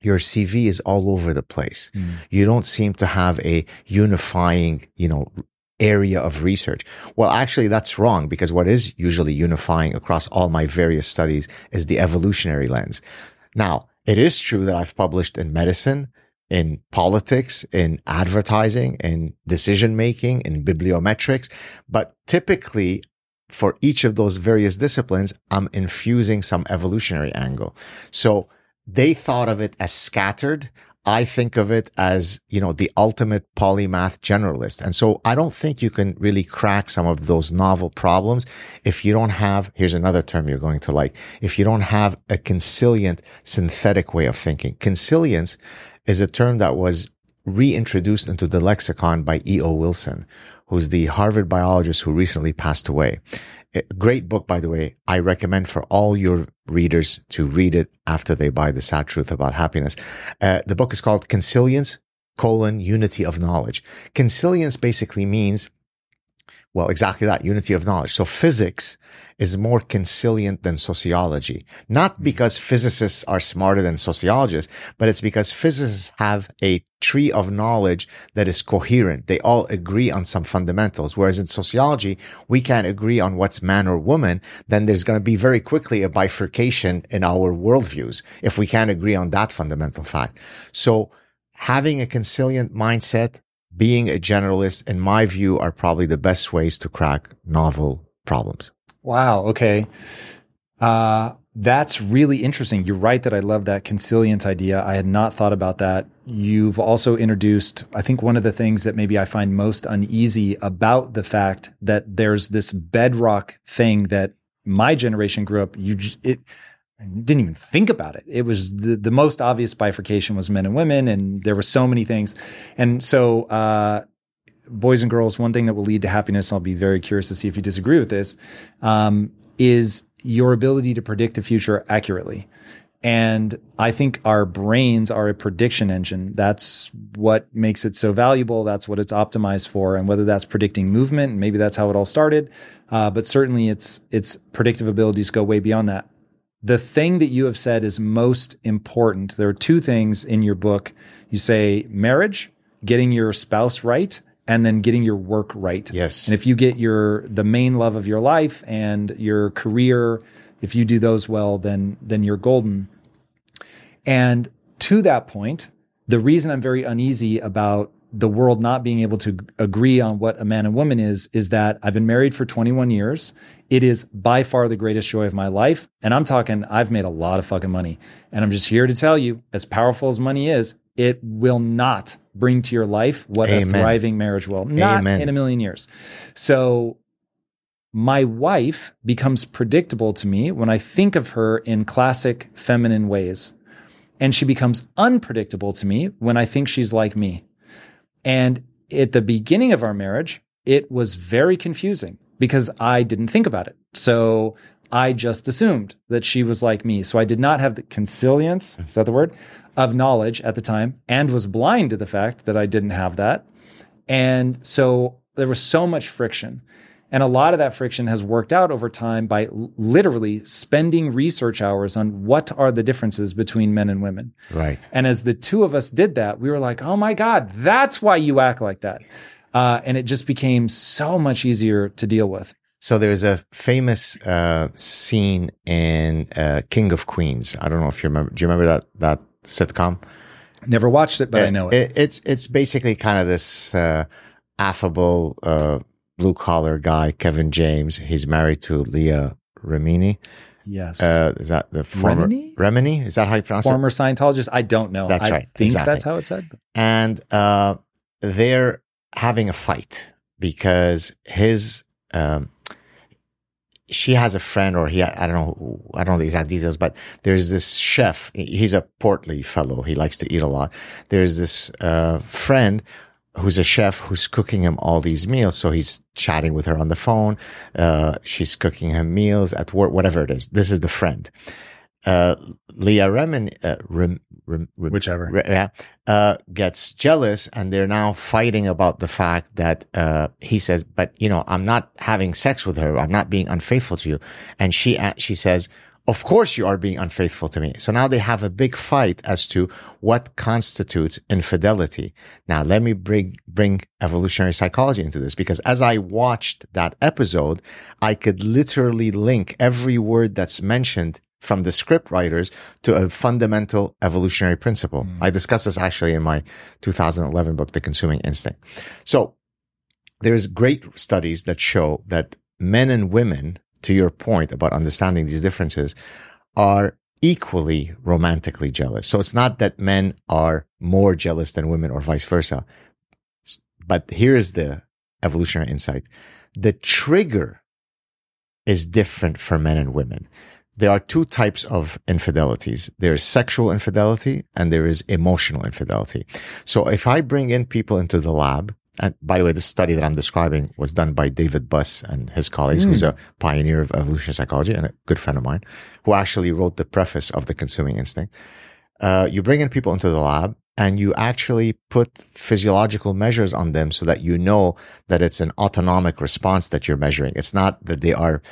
your CV is all over the place. Mm. You don't seem to have a unifying, you know, area of research. Well, actually, that's wrong because what is usually unifying across all my various studies is the evolutionary lens. Now, it is true that I've published in medicine, in politics, in advertising, in decision making, in bibliometrics, but typically for each of those various disciplines, I'm infusing some evolutionary angle. So they thought of it as scattered. I think of it as, you know, the ultimate polymath generalist. And so I don't think you can really crack some of those novel problems if you don't have, here's another term you're going to like, if you don't have a consilient synthetic way of thinking. Consilience is a term that was reintroduced into the lexicon by E.O. Wilson, who's the Harvard biologist who recently passed away. A great book, by the way. I recommend for all your readers to read it after they buy The Saad Truth About Happiness. Uh, the book is called Consilience, colon, unity of knowledge. Consilience basically means well, exactly that unity of knowledge. So physics is more consilient than sociology, not hmm. because physicists are smarter than sociologists, but it's because physicists have a tree of knowledge that is coherent. They all agree on some fundamentals. Whereas in sociology, we can't agree on what's man or woman. Then there's going to be very quickly a bifurcation in our worldviews if we can't agree on that fundamental fact. So having a consilient mindset, being a generalist, in my view, are probably the best ways to crack novel problems. Wow. Okay. Uh, that's really interesting. You're right that I love that consilient idea. I had not thought about that. You've also introduced, I think, one of the things that maybe I find most uneasy about the fact that there's this bedrock thing that my generation grew up. You it I didn't even think about it. It was the the most obvious bifurcation was men and women, and there were so many things, and so. Uh, boys and girls, one thing that will lead to happiness, I'll be very curious to see if you disagree with this, um, is your ability to predict the future accurately. And I think our brains are a prediction engine. That's what makes it so valuable. That's what it's optimized for. And whether that's predicting movement, maybe that's how it all started. Uh, but certainly its its predictive abilities go way beyond that. The thing that you have said is most important. There are two things in your book. You say marriage, getting your spouse right, and then getting your work right. Yes. And if you get your the main love of your life and your career, if you do those well, then then you're golden. And to that point, the reason I'm very uneasy about the world not being able to agree on what a man and woman is is that I've been married for 21 years. It is by far the greatest joy of my life. And I'm talking, I've made a lot of fucking money. And I'm just here to tell you, as powerful as money is, it will not bring to your life what Amen. a thriving marriage will. Not Amen. in a million years. So my wife becomes predictable to me when I think of her in classic feminine ways. And she becomes unpredictable to me when I think she's like me. And at the beginning of our marriage, it was very confusing because I didn't think about it. So I just assumed that she was like me. So I did not have the consilience, hmm. is that the word, of knowledge at the time and was blind to the fact that I didn't have that. And so there was so much friction. And a lot of that friction has worked out over time by literally spending research hours on what are the differences between men and women. Right. And as the two of us did that, we were like, oh my God, that's why you act like that. Uh, and it just became so much easier to deal with. So there's a famous uh, scene in uh, King of Queens. I don't know if you remember. Do you remember that that sitcom? Never watched it, but I know it. it's it's basically kind of this uh, affable uh, blue collar guy, Kevin James. He's married to Leah Remini. Yes. Uh, is that the former Remini? Remini? Is that how you pronounce it? Former Scientologist. I don't know. That's I right. think Exactly. that's how it said. and uh, they're having a fight because his um, she has a friend or he I don't know I don't know the exact details, but there's this chef. He's a portly fellow. He likes to eat a lot. There's this uh, friend who's a chef who's cooking him all these meals. So he's chatting with her on the phone. Uh, she's cooking him meals at work, whatever it is. This is the friend. Uh, Leah Remen, uh, Rem, Rem, Rem- Whichever. Re- yeah, uh, gets jealous and they're now fighting about the fact that uh, he says, "But you know, I'm not having sex with her. I'm not being unfaithful to you." And she uh, she says, "Of course you are being unfaithful to me." So now they have a big fight as to what constitutes infidelity. Now let me bring bring evolutionary psychology into this because as I watched that episode, I could literally link every word that's mentioned from the script writers to a fundamental evolutionary principle. Hmm. I discussed this actually in my 2011 book, The Consuming Instinct. So there's great studies that show that men and women, to your point about understanding these differences, are equally romantically jealous. So it's not that men are more jealous than women or vice versa. But here's the evolutionary insight. The trigger is different for men and women there are two types of infidelities. There is sexual infidelity and there is emotional infidelity. So if I bring in people into the lab, and by the way, this study that I'm describing was done by David Buss and his colleagues, who's a pioneer of evolutionary psychology and a good friend of mine, who actually wrote the preface of the consuming instinct. Uh, you bring in people into the lab and you actually put physiological measures on them so that you know that it's an autonomic response that you're measuring. It's not that they are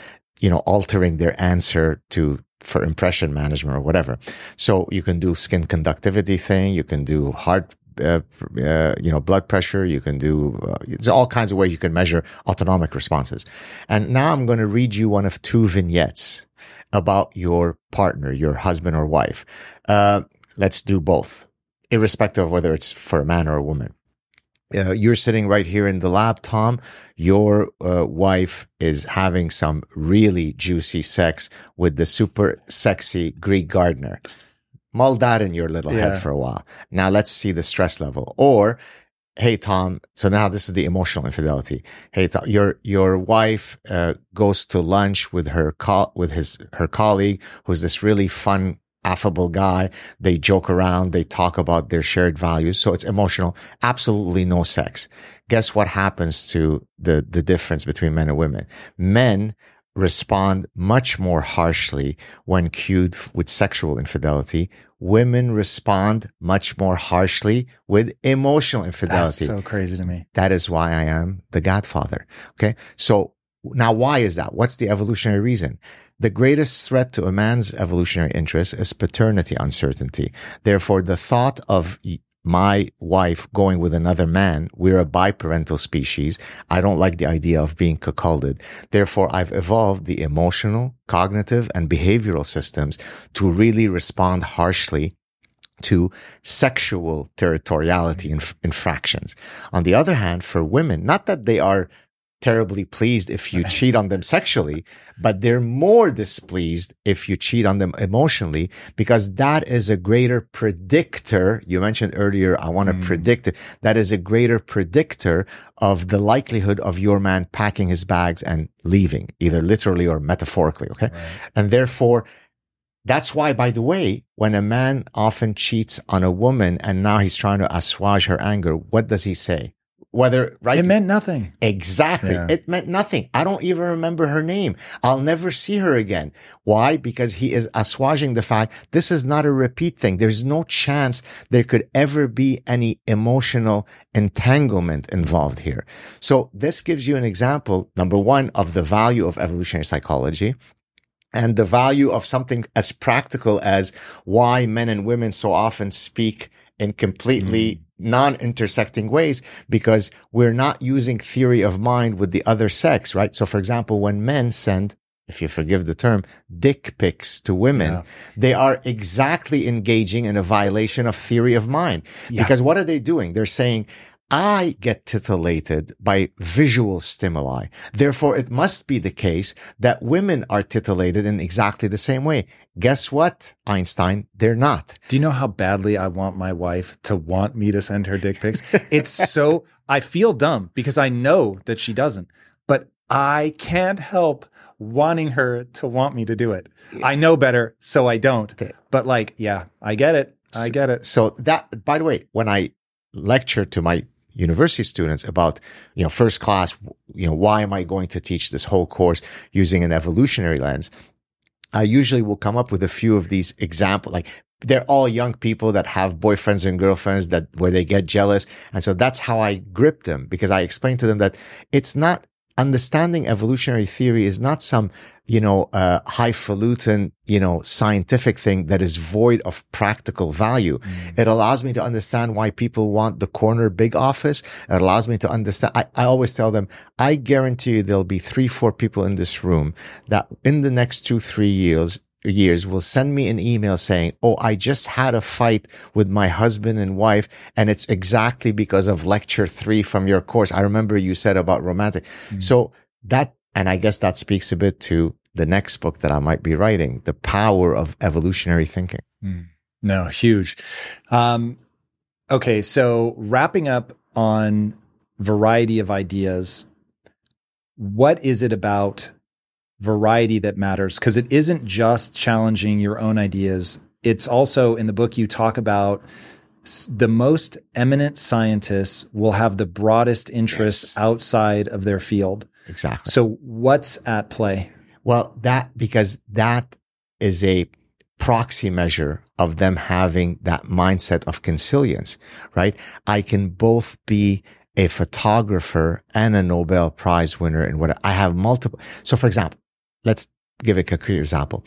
you know, altering their answer to for impression management or whatever. So you can do skin conductivity thing. You can do heart, uh, uh, you know, blood pressure. You can do uh, all kinds of ways you can measure autonomic responses. And now I'm going to read you one of two vignettes about your partner, your husband or wife. Uh, let's do both, irrespective of whether it's for a man or a woman. Uh, you're sitting right here in the lab, Tom. Your uh, wife is having some really juicy sex with the super sexy Greek gardener. Mull that in your little Yeah. head for a while. Now let's see the stress level. Or, hey Tom, so now this is the emotional infidelity. Hey, Tom, your your wife uh, goes to lunch with her co- with his her colleague, who's this really fun affable guy. They joke around. They talk about their shared values. So it's emotional. Absolutely no sex. Guess what happens to the, the difference between men and women? Men respond much more harshly when cued with sexual infidelity. Women respond much more harshly with emotional infidelity. That's so crazy to me. That is why I am the godfather. Okay. So now why is that? What's the evolutionary reason? The greatest threat to a man's evolutionary interest is paternity uncertainty. Therefore, the thought of my wife going with another man, we're a biparental species. I don't like the idea of being cuckolded. Therefore, I've evolved the emotional, cognitive, and behavioral systems to really respond harshly to sexual territoriality inf- infractions. On the other hand, for women, not that they are terribly pleased if you cheat on them sexually, but they're more displeased if you cheat on them emotionally because that is a greater predictor. You mentioned earlier, I want to mm. predict. That is a greater predictor of the likelihood of your man packing his bags and leaving, either literally or metaphorically. Okay. Right. And therefore, that's why, by the way, when a man often cheats on a woman and now he's trying to assuage her anger, what does he say? Whether right? It meant nothing. Exactly. Yeah. it meant nothing. I don't even remember her name. I'll never see her again. Why? Because he is assuaging the fact this is not a repeat thing. There's no chance there could ever be any emotional entanglement involved here. So this gives you an example number one of the value of evolutionary psychology and the value of something as practical as why men and women so often speak in completely mm non-intersecting ways because we're not using theory of mind with the other sex, right? So for example, when men send if you forgive the term, dick pics to women, yeah. they are exactly engaging in a violation of theory of mind. Yeah. Because what are they doing? They're saying, I get titillated by visual stimuli. Therefore, it must be the case that women are titillated in exactly the same way. Guess what, Einstein? They're not. Do you know how badly I want my wife to want me to send her dick pics? it's so, I feel dumb because I know that she doesn't, but I can't help wanting her to want me to do it. I know better, so I don't. But like, yeah, I get it. I get it. So that, by the way, when I lecture to my university students about, you know, first class, you know, why am I going to teach this whole course using an evolutionary lens? I usually will come up with a few of these examples, like they're all young people that have boyfriends and girlfriends that where they get jealous. And so that's how I grip them because I explain to them that it's not understanding evolutionary theory is not some, you know, uh, highfalutin, you know, scientific thing that is void of practical value. Mm. It allows me to understand why people want the corner big office. It allows me to understand. I, I always tell them, I guarantee you there'll be three, four people in this room that in the next two, three years, years will send me an email saying, Oh, I just had a fight with my husband and wife. And it's exactly because of lecture three from your course. I remember you said about romantic. Mm. So that, and I guess that speaks a bit to the next book that I might be writing, the power of evolutionary thinking. Mm. No, huge. Um, okay. So wrapping up on variety of ideas, what is it about variety that matters because it isn't just challenging your own ideas. It's also in the book you talk about the most eminent scientists will have the broadest interests yes. outside of their field. Exactly. So what's at play? Well, that because that is a proxy measure of them having that mindset of consilience, right? I can both be a photographer and a Nobel Prize winner and what I have multiple. So for example, let's give a concrete example.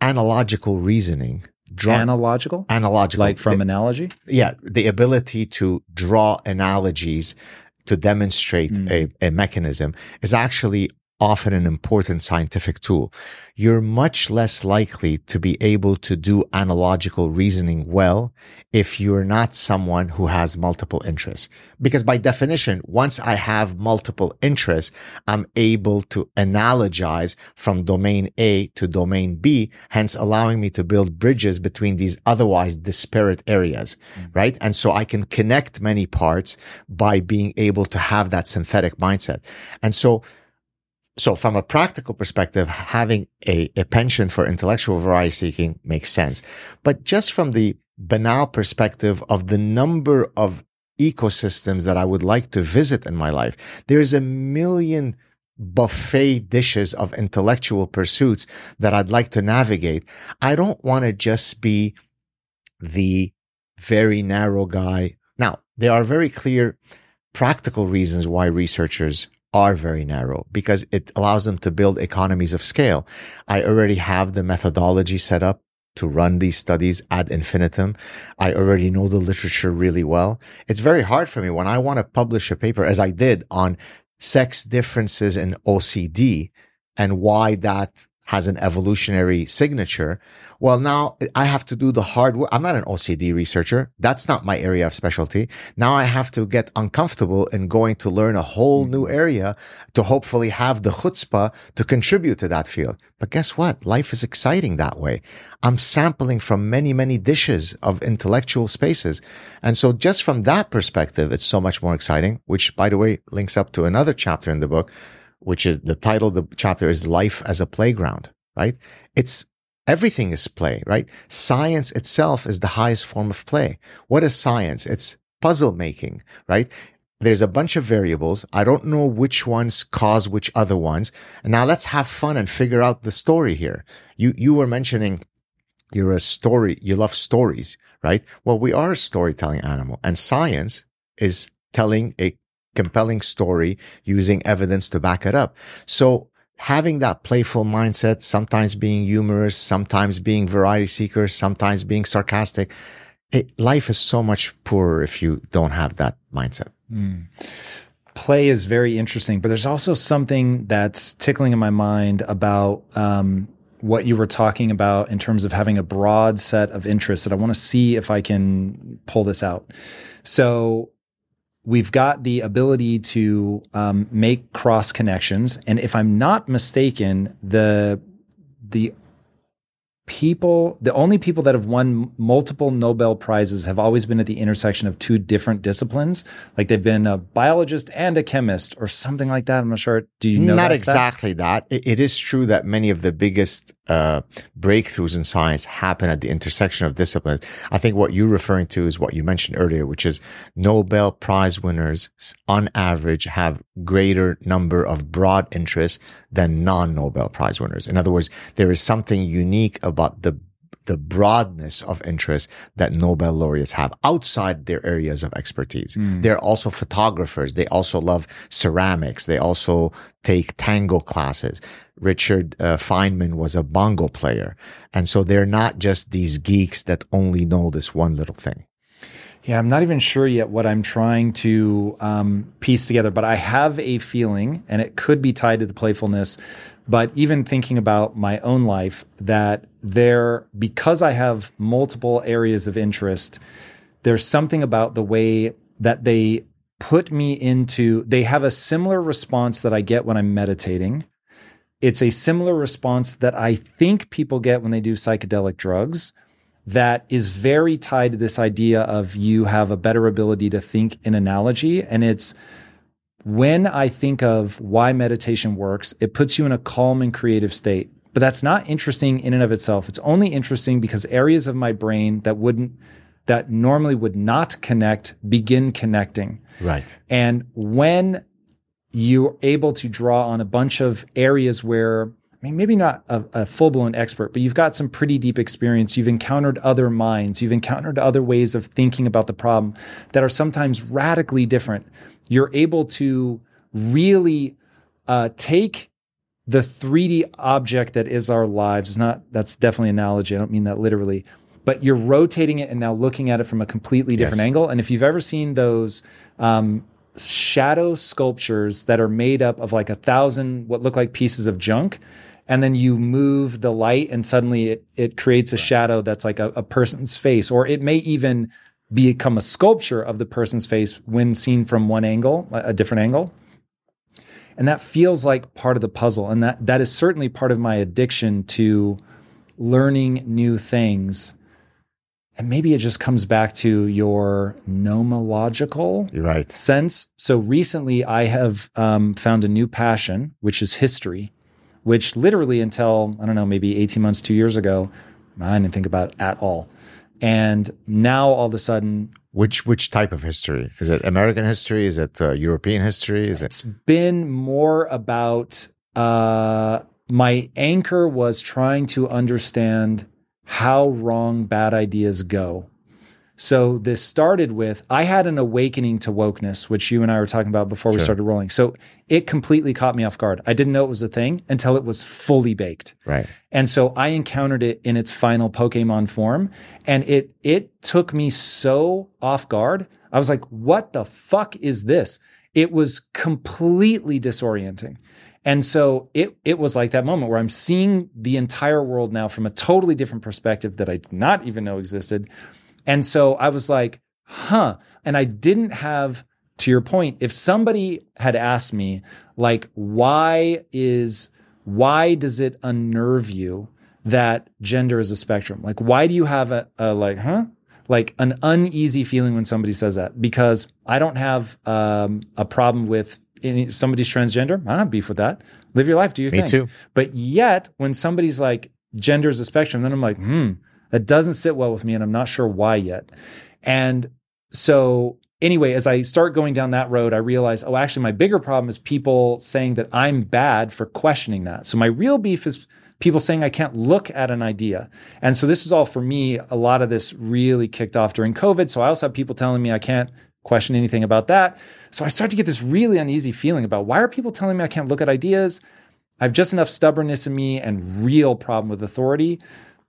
Analogical reasoning. Draw, analogical? Analogical. Like from the, analogy? Yeah. The ability to draw analogies to demonstrate mm. a, a mechanism is actually often an important scientific tool. You're much less likely to be able to do analogical reasoning well if you're not someone who has multiple interests. Because by definition, once I have multiple interests, I'm able to analogize from domain A to domain B, hence allowing me to build bridges between these otherwise disparate areas, mm-hmm. right? And so I can connect many parts by being able to have that synthetic mindset. And so so from a practical perspective, having a, a penchant for intellectual variety seeking makes sense. But just from the banal perspective of the number of ecosystems that I would like to visit in my life, there's a million buffet dishes of intellectual pursuits that I'd like to navigate. I don't want to just be the very narrow guy. Now, there are very clear practical reasons why researchers are very narrow because it allows them to build economies of scale. I already have the methodology set up to run these studies ad infinitum. I already know the literature really well. It's very hard for me when I want to publish a paper, as I did on sex differences in OCD and why that has an evolutionary signature. Well, now I have to do the hard work. I'm not an OCD researcher. That's not my area of specialty. Now I have to get uncomfortable in going to learn a whole new mm-hmm. area to hopefully have the chutzpah to contribute to that field. But guess what? Life is exciting that way. I'm sampling from many, many dishes of intellectual spaces. And so just from that perspective, it's so much more exciting, which by the way, links up to another chapter in the book which is the title of the chapter is Life as a Playground, right? It's everything is play, right? Science itself is the highest form of play. What is science? It's puzzle making, right? There's a bunch of variables. I don't know which ones cause which other ones. And now let's have fun and figure out the story here. You, you were mentioning you're a story, you love stories, right? Well, we are a storytelling animal and science is telling a compelling story using evidence to back it up. So having that playful mindset, sometimes being humorous, sometimes being variety seeker, sometimes being sarcastic, it, life is so much poorer if you don't have that mindset. Mm. Play is very interesting, but there's also something that's tickling in my mind about um, what you were talking about in terms of having a broad set of interests that I want to see if I can pull this out. So we've got the ability to um, make cross connections. And if I'm not mistaken, the the people, the only people that have won multiple Nobel Prizes have always been at the intersection of two different disciplines. Like they've been a biologist and a chemist or something like that. I'm not sure. Do you know? That? Not exactly that. It, it is true that many of the biggest uh, breakthroughs in science happen at the intersection of disciplines. I think what you're referring to is what you mentioned earlier, which is Nobel Prize winners on average have greater number of broad interests than non-Nobel Prize winners. In other words, there is something unique about the the broadness of interest that Nobel laureates have outside their areas of expertise. Mm. They're also photographers. They also love ceramics. They also take tango classes. Richard uh, Feynman was a bongo player. And so they're not just these geeks that only know this one little thing. Yeah, I'm not even sure yet what I'm trying to um, piece together, but I have a feeling, and it could be tied to the playfulness but even thinking about my own life, that there, because I have multiple areas of interest, there's something about the way that they put me into, they have a similar response that I get when I'm meditating. It's a similar response that I think people get when they do psychedelic drugs that is very tied to this idea of you have a better ability to think in analogy. And it's, when I think of why meditation works, it puts you in a calm and creative state. But that's not interesting in and of itself. It's only interesting because areas of my brain that wouldn't, that normally would not connect, begin connecting. Right. And when you're able to draw on a bunch of areas where I mean, maybe not a, a full blown expert, but you've got some pretty deep experience. You've encountered other minds. You've encountered other ways of thinking about the problem that are sometimes radically different. You're able to really uh, take the 3D object that is our lives. It's not, that's definitely an analogy. I don't mean that literally, but you're rotating it and now looking at it from a completely different yes. angle. And if you've ever seen those, um, shadow sculptures that are made up of like a thousand what look like pieces of junk and then you move the light and suddenly it, it creates a shadow that's like a, a person's face. Or it may even become a sculpture of the person's face when seen from one angle a different angle. And that feels like part of the puzzle and that that is certainly part of my addiction to learning new things and maybe it just comes back to your nomological right. sense. So recently, I have um, found a new passion, which is history which literally until, I don't know, maybe 18 months, two years ago, I didn't think about at all. And now all of a sudden, which which type of history is it? American history? Is it uh, European history? Is it's it? It's been more about uh, my anchor was trying to understand how wrong bad ideas go. So this started with I had an awakening to wokeness, which you and I were talking about before we started rolling. So it completely caught me off guard. I didn't know it was a thing until it was fully baked. Right. And so I encountered it in its final Pokemon form and it it took me so off guard. I was like, "What the fuck is this?" It was completely disorienting. And so it it was like that moment where I'm seeing the entire world now from a totally different perspective that I did not even know existed. And so I was like, "Huh." And I didn't have to your point, if somebody had asked me like why is why does it unnerve you that gender is a spectrum? Like, why do you have a, a like, huh? Like an uneasy feeling when somebody says that? Because I don't have um, a problem with any, somebody's transgender. I don't have beef with that. Live your life, do your Me thing. too. But yet, when somebody's like, gender is a spectrum, then I'm like, hmm, that doesn't sit well with me, and I'm not sure why yet. And so anyway, as I start going down that road, I realize, oh, actually, my bigger problem is people saying that I'm bad for questioning that. So my real beef is people saying I can't look at an idea. And so this is all for me. A lot of this really kicked off during COVID. So I also have people telling me I can't question anything about that. So I start to get this really uneasy feeling about why are people telling me I can't look at ideas? I have just enough stubbornness in me and real problem with authority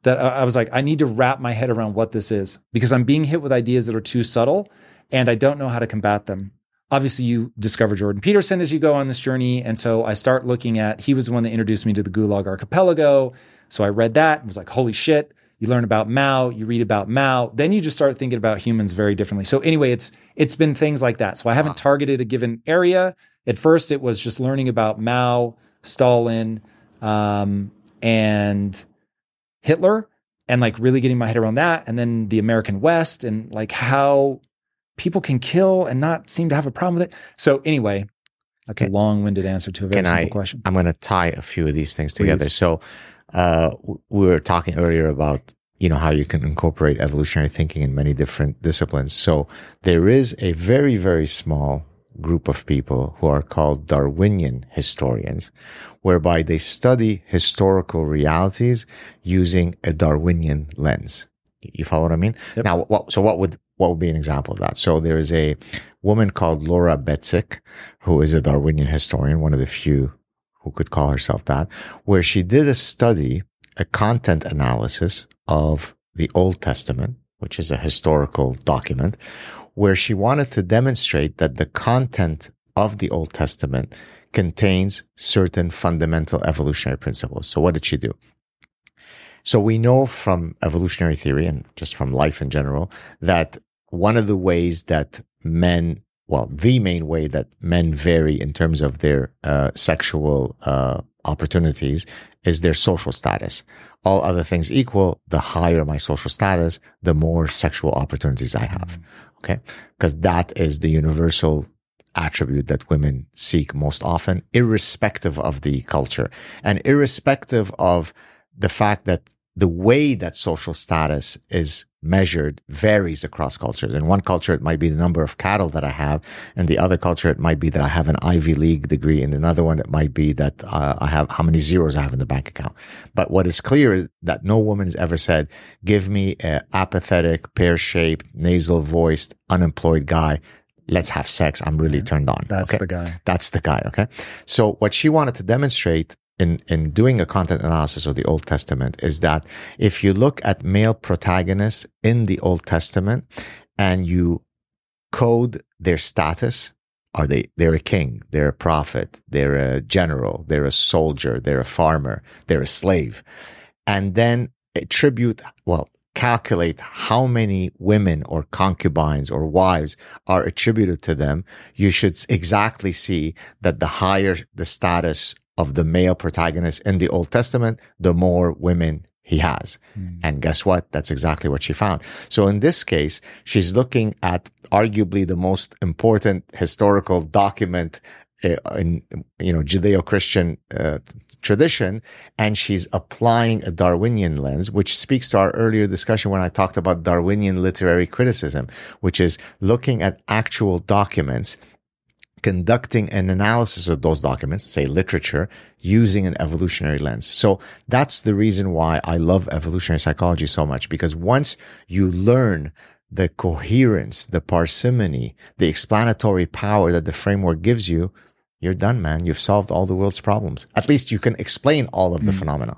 that I was like, I need to wrap my head around what this is because I'm being hit with ideas that are too subtle and I don't know how to combat them. Obviously, you discover Jordan Peterson as you go on this journey. And so I start looking at, he was the one that introduced me to the Gulag Archipelago. So I read that and was like, holy shit. You learn about Mao, you read about Mao, then you just start thinking about humans very differently. So anyway, it's it's been things like that. So I haven't targeted a given area. At first, it was just learning about Mao, Stalin, um, and Hitler and like really getting my head around that. And then the American West and like how people can kill and not seem to have a problem with it. So anyway, that's a long winded answer to a very simple I? question. I'm going to tie a few of these things together. Please. So, uh, we were talking earlier about you know how you can incorporate evolutionary thinking in many different disciplines. So there is a very very small group of people who are called Darwinian historians, whereby they study historical realities using a Darwinian lens. You follow what I mean? Yep. Now, what, so what would what would be an example of that? So there is a woman called Laura Betzig, who is a Darwinian historian, one of the few who could call herself that, where she did a study, a content analysis of the Old Testament, which is a historical document, where she wanted to demonstrate that the content of the Old Testament contains certain fundamental evolutionary principles. So what did she do? So we know from evolutionary theory and just from life in general that one of the ways that men, well, the main way that men vary in terms of their uh, sexual uh, opportunities is their social status. All other things equal, the higher my social status, the more sexual opportunities I have. Okay. Because that is the universal attribute that women seek most often, irrespective of the culture and irrespective of the fact that the way that social status is measured varies across cultures. In one culture, it might be the number of cattle that I have. In the other culture, it might be that I have an Ivy League degree. In another one, it might be that uh, I have how many zeros I have in the bank account. But what is clear is that no woman has ever said, give me an apathetic, pear-shaped, nasal voiced, unemployed guy. Let's have sex. I'm really turned on. That's Okay? the guy. That's the guy. Okay. So what she wanted to demonstrate in, in doing a content analysis of the Old Testament is that if you look at male protagonists in the Old Testament and you code their status, are they, they're a king, they're a prophet, they're a general, they're a soldier, they're a farmer, they're a slave. And then attribute, well, calculate how many women or concubines or wives are attributed to them, you should exactly see that the higher the status of the male protagonist in the Old Testament, the more women he has. And guess what? That's exactly what she found. So in this case, she's looking at arguably the most important historical document uh, in you know Judeo-Christian uh, tradition, and she's applying a Darwinian lens, which speaks to our earlier discussion when I talked about Darwinian literary criticism, which is looking at actual documents conducting an analysis of those documents, say literature, using an evolutionary lens. So that's the reason why I love evolutionary psychology so much, because once you learn the coherence, the parsimony, the explanatory power that the framework gives you, you're done, man. You've solved all the world's problems. At least you can explain all of the mm. phenomena.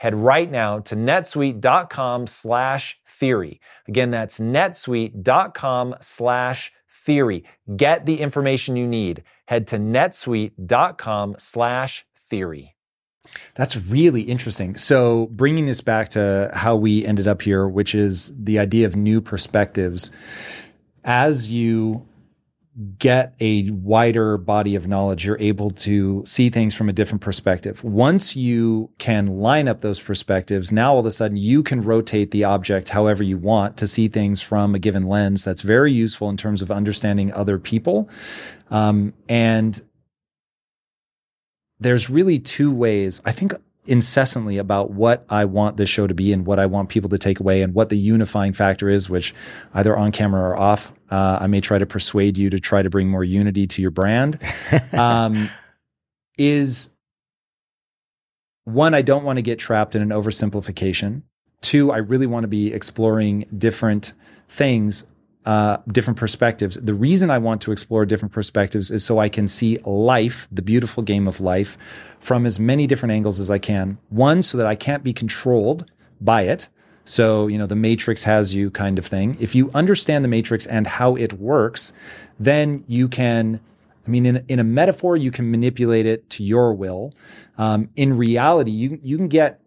head right now to netsuite.com slash theory. Again, that's netsuite.com slash theory. Get the information you need. Head to netsuite.com slash theory. That's really interesting. So, bringing this back to how we ended up here, which is the idea of new perspectives, as you get a wider body of knowledge, you're able to see things from a different perspective. Once you can line up those perspectives, now all of a sudden you can rotate the object however you want to see things from a given lens. That's very useful in terms of understanding other people. Um, and there's really two ways. I think incessantly about what I want this show to be and what I want people to take away and what the unifying factor is, which either on camera or off, uh, I may try to persuade you to try to bring more unity to your brand. *laughs* Um, is one, I don't want to get trapped in an oversimplification. Two, I really want to be exploring different things uh, different perspectives. The reason I want to explore different perspectives is so I can see life, the beautiful game of life, from as many different angles as I can. One, so that I can't be controlled by it. So, you know, the matrix has you kind of thing. If you understand the matrix and how it works, then you can, I mean, in, in a metaphor, you can manipulate it to your will. Um, in reality, you, you can get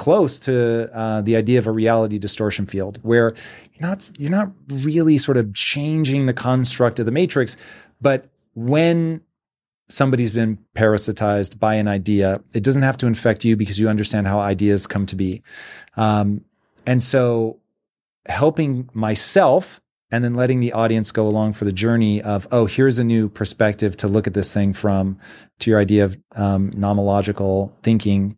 close to uh, the idea of a reality distortion field where you're not you're not really sort of changing the construct of the matrix but when somebody's been parasitized by an idea it doesn't have to infect you because you understand how ideas come to be um, and so helping myself and then letting the audience go along for the journey of oh here's a new perspective to look at this thing from to your idea of um, nomological thinking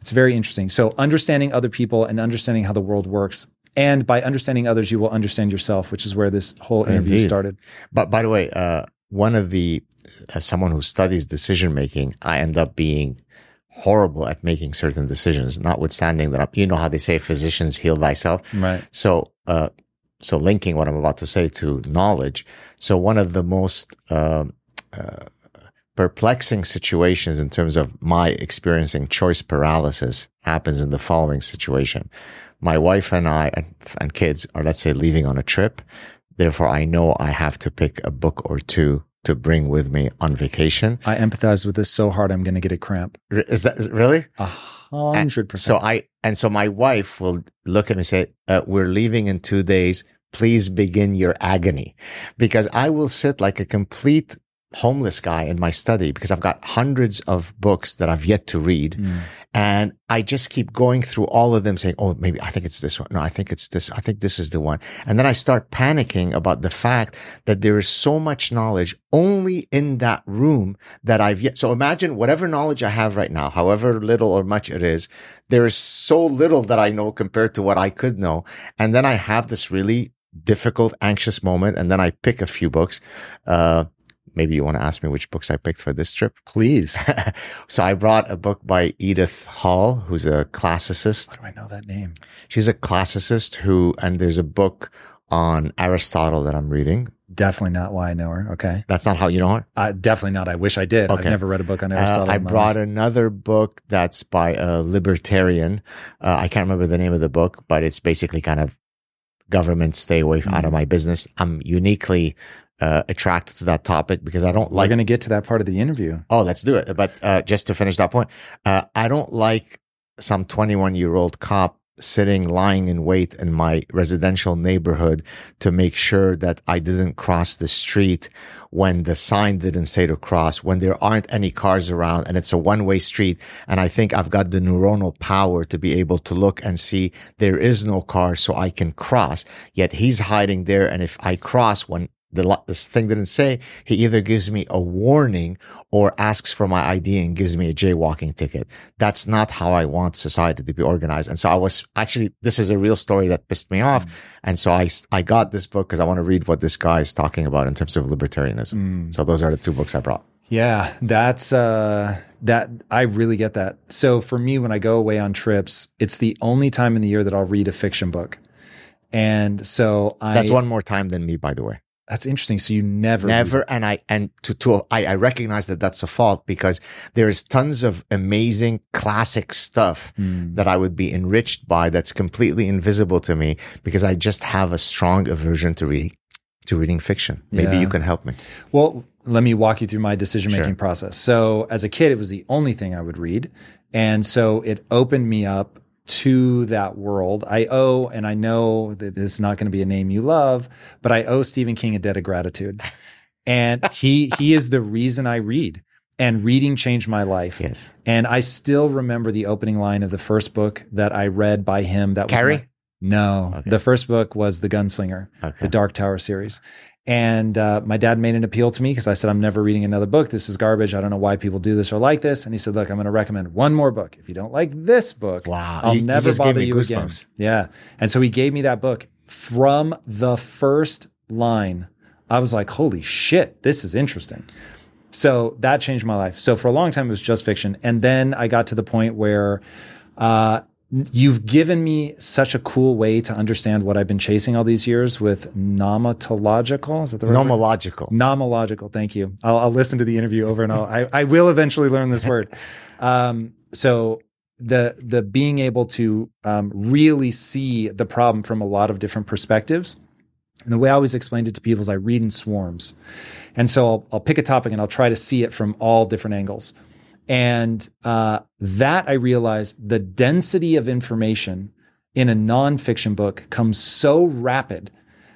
it's very interesting. So understanding other people and understanding how the world works. And by understanding others, you will understand yourself, which is where this whole interview Indeed. started. But by the way, uh, one of the, as someone who studies decision making, I end up being horrible at making certain decisions, notwithstanding that, you know how they say physicians heal thyself. Right. So, uh, so linking what I'm about to say to knowledge. So one of the most, uh, uh, perplexing situations in terms of my experiencing choice paralysis happens in the following situation. My wife and I and, and kids are, let's say, leaving on a trip. Therefore, I know I have to pick a book or two to bring with me on vacation. I empathize with this so hard, I'm going to get a cramp. Is that really? A hundred percent. So I and so my wife will look at me and say, uh, "We're leaving in two days. Please begin your agony," because I will sit like a complete homeless guy in my study because I've got hundreds of books that I've yet to read, Mm. and I just keep going through all of them, saying, "Oh, maybe I think it's this one. No, I think it's this. I think this is the one." And then I start panicking about the fact that there is so much knowledge only in that room that I've yet. So imagine whatever knowledge I have right now, however little or much it is, there is so little that I know compared to what I could know. And then I have this really difficult, anxious moment. And then I pick a few books. Uh, maybe you want to ask me which books I picked for this trip. Please. *laughs* so I brought a book by Edith Hall, who's a classicist. How do I know that name? She's a classicist who, and there's a book on Aristotle that I'm reading. Definitely not why I know her. Okay. That's not how you know her. Uh, definitely not. I wish I did. I've never read a book on Uh, Aristotle. I in brought life. another book that's by a libertarian. Uh, I can't remember the name of the book, but it's basically kind of government stay away out of Mhm. my business. I'm uniquely uh, attracted to that topic because I don't like. We're going to get to that part of the interview. Oh, let's do it. But uh, just to finish that point, uh, I don't like some 21 year old cop sitting, lying in wait in my residential neighborhood to make sure that I didn't cross the street when the sign didn't say to cross, when there aren't any cars around and it's a one way street. And I think I've got the neuronal power to be able to look and see there is no car so I can cross. Yet he's hiding there. And if I cross when the this thing didn't say, he either gives me a warning or asks for my ID and gives me a jaywalking ticket. That's not how I want society to be organized. And so I was actually, this is a real story that pissed me off. And so I, I got this book because I want to read what this guy is talking about in terms of libertarianism. Mm. So those are the two books I brought. Yeah, that's uh that I really get that. So for me when I go away on trips, it's the only time in the year that I'll read a fiction book. And so I That's one more time than me, by the way. That's interesting. So you never Never. And I, and to, to, I, I recognize that that's a fault because there is tons of amazing classic stuff Mm. that I would be enriched by that's completely invisible to me because I just have a strong aversion to reading, to reading fiction. Maybe Yeah. you can help me. Well, let me walk you through my decision making Sure. process. So, as a kid, it was the only thing I would read. And so it opened me up to that world. I owe, and I know that this is not going to be a name you love, but I owe Stephen King a debt of gratitude. *laughs* And he he is the reason I read. And reading changed my life. Yes. And I still remember the opening line of the first book that I read by him. That was Carrie? no, Okay. the first book was The Gunslinger Okay. the Dark Tower series. And uh, my dad made an appeal to me because I said, I'm never reading another book. This is garbage. I don't know why people do this or like this. And he said, Look, I'm going to recommend one more book. If you don't like this book, Wow. I'll He- he never gave bother you again. Yeah. And so he gave me that book from the first line. I was like, Holy shit, this is interesting. So that changed my life. So for a long time, it was just fiction. And then I got to the point where uh, you've given me such a cool way to understand what I've been chasing all these years with nomatological. Is that the right word? Nomological. Nomological. Thank you. I'll, I'll listen to the interview over and I'll, I, I will eventually learn this word. *laughs* Um, so the, the being able to, um, really see the problem from a lot of different perspectives. And the way I always explained it to people is I read in swarms. And so I'll, I'll pick a topic and I'll try to see it from all different angles. And uh, that I realized the density of information in a nonfiction book comes so rapid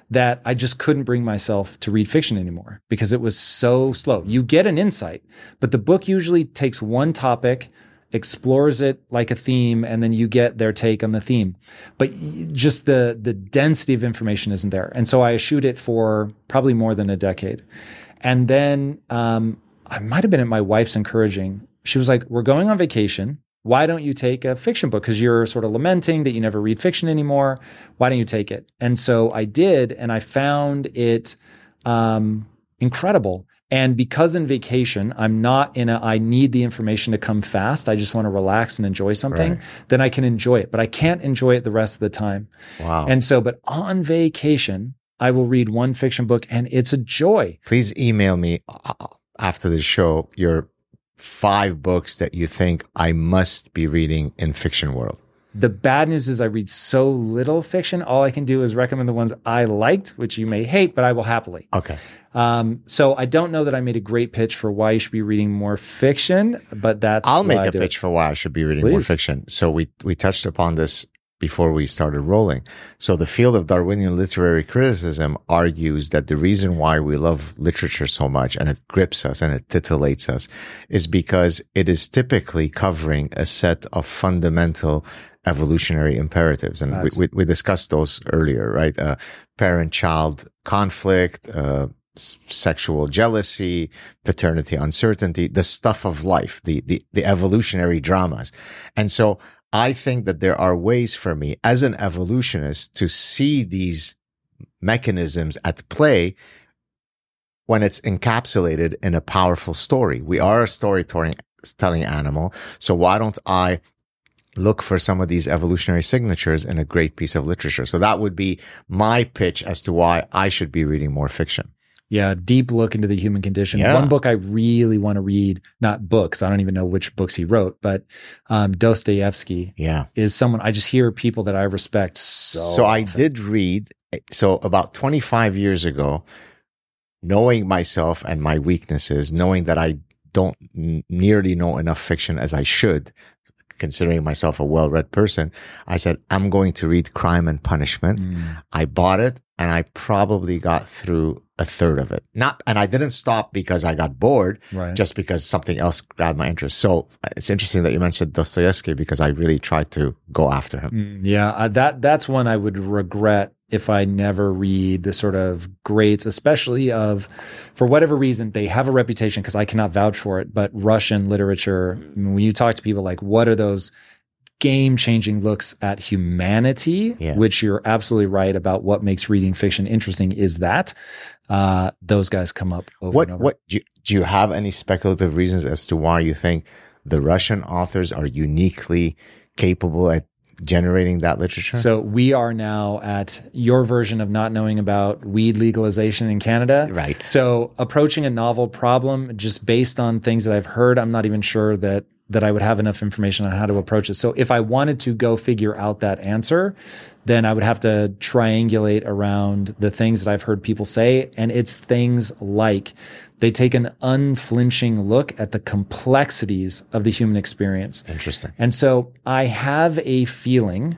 that I just couldn't bring myself to read fiction anymore because it was so slow. You get an insight, but the book usually takes one topic, explores it like a theme, and then you get their take on the theme. But just the the density of information isn't there. And so I eschewed it for probably more than a decade. And then um, I might have been at my wife's encouraging. She was like, "We're going on vacation. Why don't you take a fiction book? Because you're sort of lamenting that you never read fiction anymore. Why don't you take it?" And so I did, and I found it um, incredible. And because in vacation, I'm not in a, I need the information to come fast. I just want to relax and enjoy something. Right. Then I can enjoy it, but I can't enjoy it the rest of the time. Wow. And so, but on vacation, I will read one fiction book and it's a joy. Please email me uh, after the show your five books that you think I must be reading in fiction world. The bad news is I read so little fiction. All I can do is recommend the ones I liked, which you may hate, but I will happily. Okay. Um, so I don't know that I made a great pitch for why you should be reading more fiction, but that's I'll make a do it. pitch for why I should be reading more fiction. So we we touched upon this before we started rolling. So the field of Darwinian literary criticism argues that the reason why we love literature so much and it grips us and it titillates us is because it is typically covering a set of fundamental evolutionary imperatives. And we, Nice. we, we discussed those earlier, right? Uh, parent-child conflict, uh, sexual jealousy, paternity uncertainty, the stuff of life, the, the, the evolutionary dramas. And so I think that there are ways for me as an evolutionist to see these mechanisms at play when it's encapsulated in a powerful story. We are a storytelling telling animal. So why don't I look for some of these evolutionary signatures in a great piece of literature? So that would be my pitch as to why I should be reading more fiction. Yeah, deep look into the human condition. Yeah. One book I really want to read, not books, I don't even know which books he wrote, but um, Dostoevsky Yeah. is someone I just hear people that I respect so. So I did read. So about 25 years ago, knowing myself and my weaknesses, knowing that I don't n- nearly know enough fiction as I should, considering myself a well-read person, I said, I'm going to read Crime and Punishment. Mm, I bought it and I probably got through a third of it. Not, and I didn't stop because I got bored, right. just because something else grabbed my interest. So it's interesting that you mentioned Dostoevsky because I really tried to go after him. Mm, yeah, uh, that that's one I would regret if I never read the sort of greats, especially of, for whatever reason, they have a reputation because I cannot vouch for it. But Russian literature, I mean, when you talk to people, like, what are those game changing looks at humanity? Yeah. Which you're absolutely right about. What makes reading fiction interesting is that uh, those guys come up over What and over. what do you, do you have any speculative reasons as to why you think the Russian authors are uniquely capable at generating that literature? So we are now at your version of not knowing about weed legalization in Canada. Right. So approaching a novel problem just based on things that I've heard, I'm not even sure that that I would have enough information on how to approach it. So if I wanted to go figure out that answer, then I would have to triangulate around the things that I've heard people say and it's things like they take an unflinching look at the complexities of the human experience. Interesting. And so I have a feeling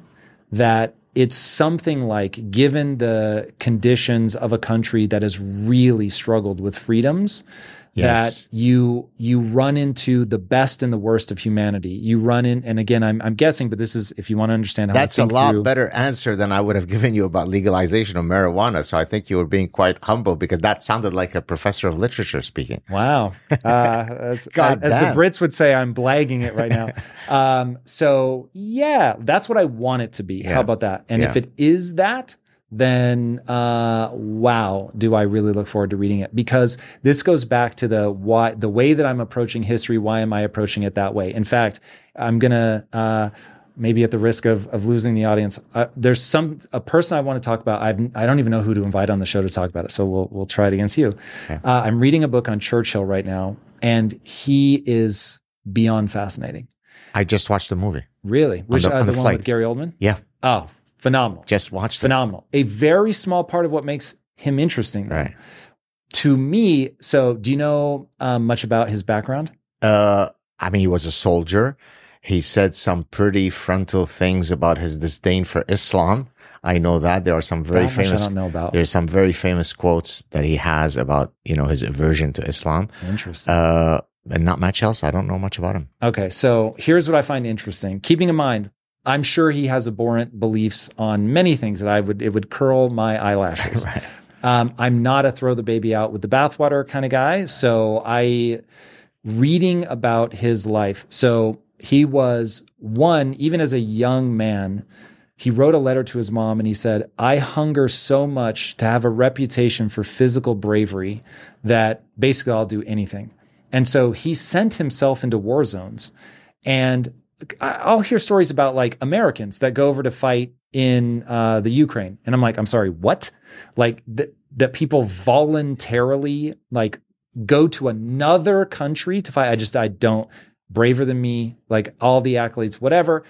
that it's something like given the conditions of a country that has really struggled with freedoms Yes. that you you run into the best and the worst of humanity. You run in and again I'm I'm guessing but this is if you want to understand how That's a lot through, better answer than I would have given you about legalization of marijuana. So I think you were being quite humble because that sounded like a professor of literature speaking. Wow. *laughs* Uh, as, God as the. Brits would say, I'm blagging it right now. *laughs* um, so, yeah, that's what I want it to be. Yeah. How about that? And if it is that, then uh, wow, do I really look forward to reading it? Because this goes back to the why, the way that I'm approaching history. Why am I approaching it that way? In fact, I'm gonna. Uh, Maybe at the risk of, of losing the audience, uh, there's some a person I want to talk about. I've I don't even know who to invite on the show to talk about it. So we'll we'll try it against you. Uh, I'm reading a book on Churchill right now, and he is beyond fascinating. I just watched the movie. Really, which the- uh, on the, the one flight. with Gary Oldman? Yeah. Oh, phenomenal! Just watch it. phenomenal. A very small part of what makes him interesting, though. Right. To me, so do you know um, much about his background? Uh, I mean, he was a soldier. He said some pretty frontal things about his disdain for Islam. I know that there are some very That famous. I don't know about. There's some very famous quotes that he has about you know his aversion to Islam. Interesting. Uh, and not much else. I don't know much about him. Okay, so here's what I find interesting. Keeping in mind, I'm sure he has abhorrent beliefs on many things that I would it would curl my eyelashes. *laughs* Right. Um, I'm not a throw the baby out with the bathwater kind of guy. So I reading about his life. So he was one, even as a young man, he wrote a letter to his mom and he said, I hunger so much to have a reputation for physical bravery that basically I'll do anything. And so he sent himself into war zones. And I'll hear stories about like Americans that go over to fight in uh, the Ukraine. And I'm like, I'm sorry, what? Like th- that people voluntarily like go to another country to fight. I just, I don't braver than me, like all the accolades, whatever.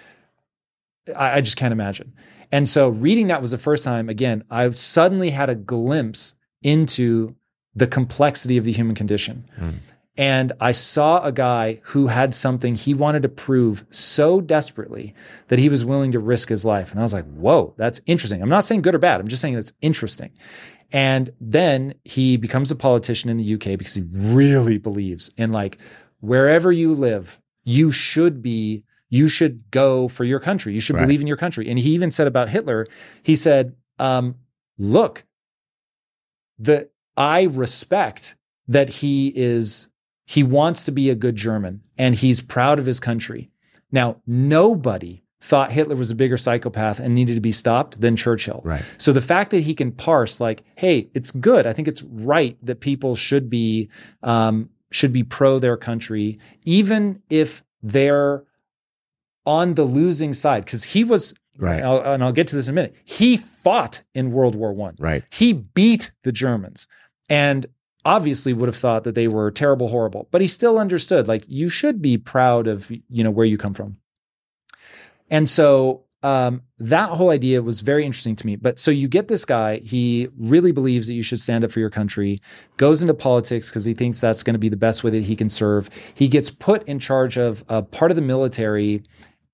I, I just can't imagine. And so reading that was the first time, again, I suddenly had a glimpse into the complexity of the human condition. And I saw a guy who had something he wanted to prove so desperately that he was willing to risk his life. And I was like, whoa, that's interesting. I'm not saying good or bad. I'm just saying that's interesting. And then he becomes a politician in the UK because he really believes in like wherever you live, you should be, you should go for your country. You should Right. believe in your country. And he even said about Hitler, he said, um, look, the I respect that he is he wants to be a good German and he's proud of his country. Now, nobody thought Hitler was a bigger psychopath and needed to be stopped than Churchill. Right. So the fact that he can parse like, hey, it's good. I think it's right that people should be um, should be pro their country, even if they're on the losing side. Because he was, Right. and I'll, and I'll get to this in a minute. He fought in World War One. Right. He beat the Germans and obviously would have thought that they were terrible, horrible, but he still understood like you should be proud of, you know, where you come from. And so um, that whole idea was very interesting to me. But so you get this guy, he really believes that you should stand up for your country, goes into politics because he thinks that's going to be the best way that he can serve. He gets put in charge of a part of the military.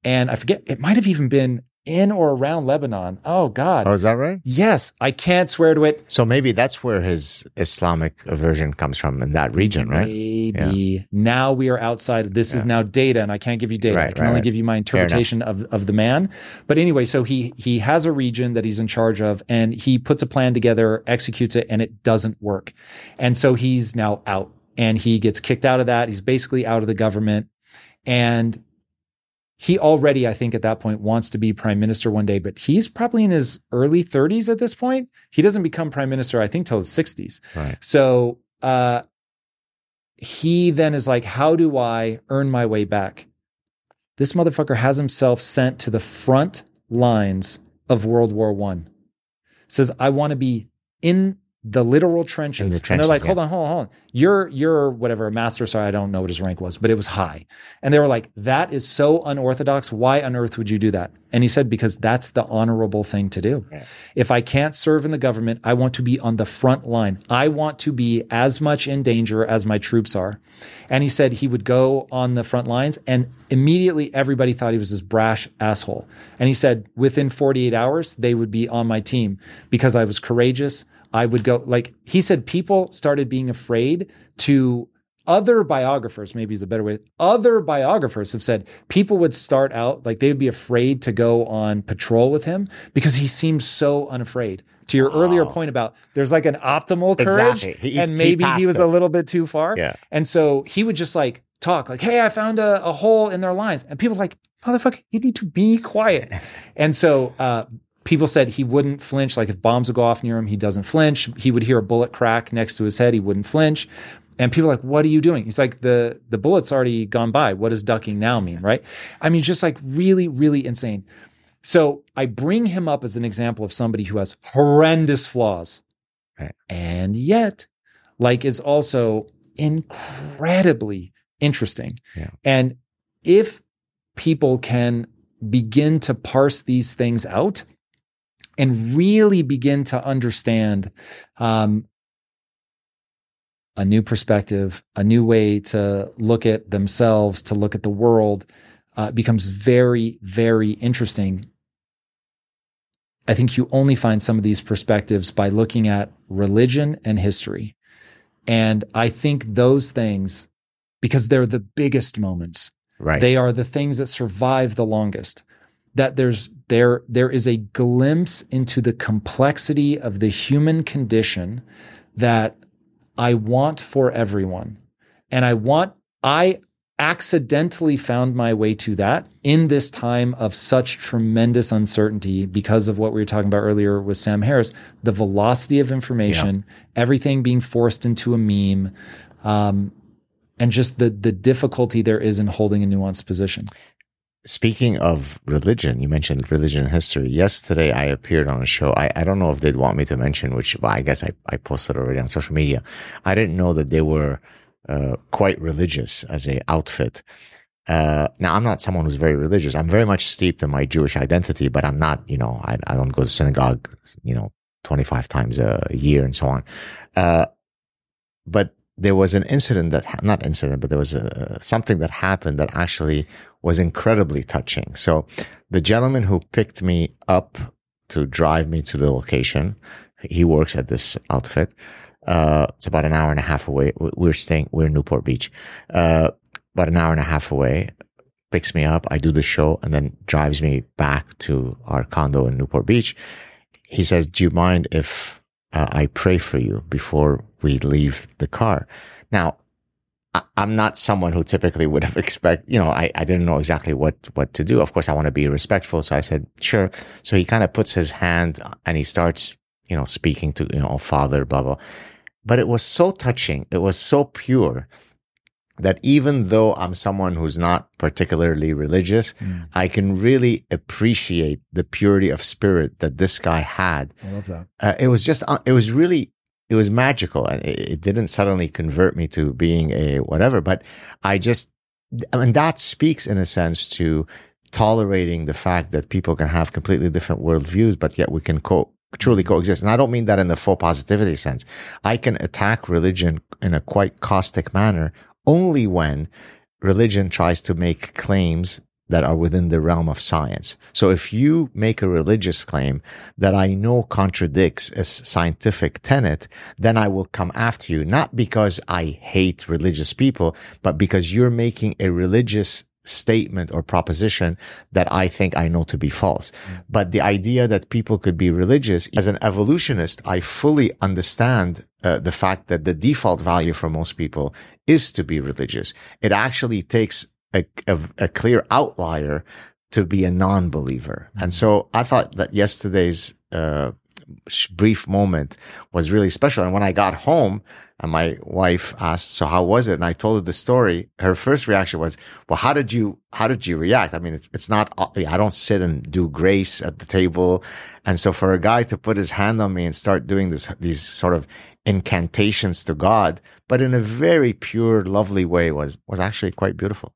And I forget, it might have even been in or around Lebanon. Oh, God. Oh, is that right? Yes, I can't swear to it. So maybe that's where his Islamic aversion comes from in that region, right? Maybe now we are outside. This is now data, and I can't give you data. I can right, only right. give you my interpretation of, of the man. But anyway, so he he has a region that he's in charge of, and he puts a plan together, executes it, and it doesn't work. And so he's now out, and he gets kicked out of that. He's basically out of the government, and he already, I think, at that point wants to be prime minister one day, but he's probably in his early 30s at this point. He doesn't become prime minister, I think, till his 60s. Right. So uh, he then is like, How do I earn my way back? This motherfucker has himself sent to the front lines of World War One. Says, I want to be in the literal trenches. The and they're like, yeah. hold on, hold on, hold on. You're you're whatever, a master. Sorry, I don't know what his rank was, but it was high. And they were like, that is so unorthodox. Why on earth would you do that? And he said, because that's the honorable thing to do. Yeah. If I can't serve in the government, I want to be on the front line. I want to be as much in danger as my troops are. And he said he would go on the front lines, and immediately everybody thought he was this brash asshole. And he said within 48 hours, they would be on my team because I was courageous. I would go, like, he said people started being afraid to other biographers, maybe is a better way. Other biographers have said people would start out like they would be afraid to go on patrol with him because he seems so unafraid. To your earlier point about there's like an optimal courage, Exactly. He- and maybe he, passed was it. a little bit too far. Yeah. And so he would just like talk like, "Hey, I found a, a hole in their lines," and people like, "Motherfucker, you need to be quiet." and so uh, people said he wouldn't flinch. Like if bombs would go off near him, he doesn't flinch. He would hear a bullet crack next to his head, he wouldn't flinch. And people are like, "What are you doing?" He's like, "the The bullet's already gone by. What does ducking now mean?" Right? I mean, just like really, really insane. So I bring him up as an example of somebody who has horrendous flaws, Right. and yet, like, is also incredibly interesting. Yeah. And if people can begin to parse these things out and really begin to understand um, a new perspective, a new way to look at themselves, to look at the world, uh, becomes very, very interesting. I think you only find some of these perspectives by looking at religion and history. And I think those things, because they're the biggest moments, Right. they are the things that survive the longest. That there's there there is a glimpse into the complexity of the human condition that I want for everyone. And I want I accidentally found my way to that in this time of such tremendous uncertainty because of what we were talking about earlier with Sam Harris, the velocity of information, everything being forced into a meme. Um, and just the the difficulty there is in holding a nuanced position. Speaking of religion, you mentioned religion history. Yesterday, I appeared on a show. I, I don't know if they'd want me to mention, which well, I guess I, I posted already on social media. I didn't know that they were uh, quite religious as a outfit. Uh, now, I'm not someone who's very religious. I'm very much steeped in my Jewish identity, but I'm not, you know, I, I don't go to synagogue, you know, 25 times a year and so on. Uh, but there was an incident that, not incident, but there was a, something that happened that actually was incredibly touching. So the gentleman who picked me up to drive me to the location, he works at this outfit. Uh, it's about an hour and a half away. We're staying, we're in Newport Beach. Uh, about an hour and a half away, picks me up. I do the show and then drives me back to our condo in Newport Beach. He says, do you mind if uh, I pray for you before we leave the car? Now, I, am not someone who typically would have *laughs* expect, you know, I, I didn't know exactly what, what to do. Of course, I want to be respectful. So I said, sure. So he kind of puts his hand and he starts, you know, speaking to, you know, father, blah, blah. But it was so touching. It was so pure that even though I'm someone who's not particularly religious, mm. I can really appreciate the purity of spirit that this guy had. I love that. Uh, it was just, uh, it was really, it was magical and it, it, didn't suddenly convert me to being a whatever, but I just, I mean, that speaks in a sense to tolerating the fact that people can have completely different worldviews, but yet we can co- truly mm-hmm. coexist. And I don't mean that in the full positivity sense. I can attack religion in a quite caustic manner only when religion tries to make claims that are within the realm of science. So if you make a religious claim that I know contradicts a scientific tenet, then I will come after you, not because I hate religious people, but because you're making a religious statement or proposition that I think I know to be false. Mm. But the idea that people could be religious, as an evolutionist, I fully understand uh, the fact that the default value for most people is to be religious. It actually takes a, a, a clear outlier to be a non-believer. Mm-hmm. And so I thought that yesterday's uh, brief moment was really special. And when I got home, and my wife asked, "So how was it?" And I told her the story. Her first reaction was, "Well, how did you how did you react?" I mean, it's it's not. I don't sit and do grace at the table, and so for a guy to put his hand on me and start doing this these sort of incantations to God, but in a very pure, lovely way, was was actually quite beautiful.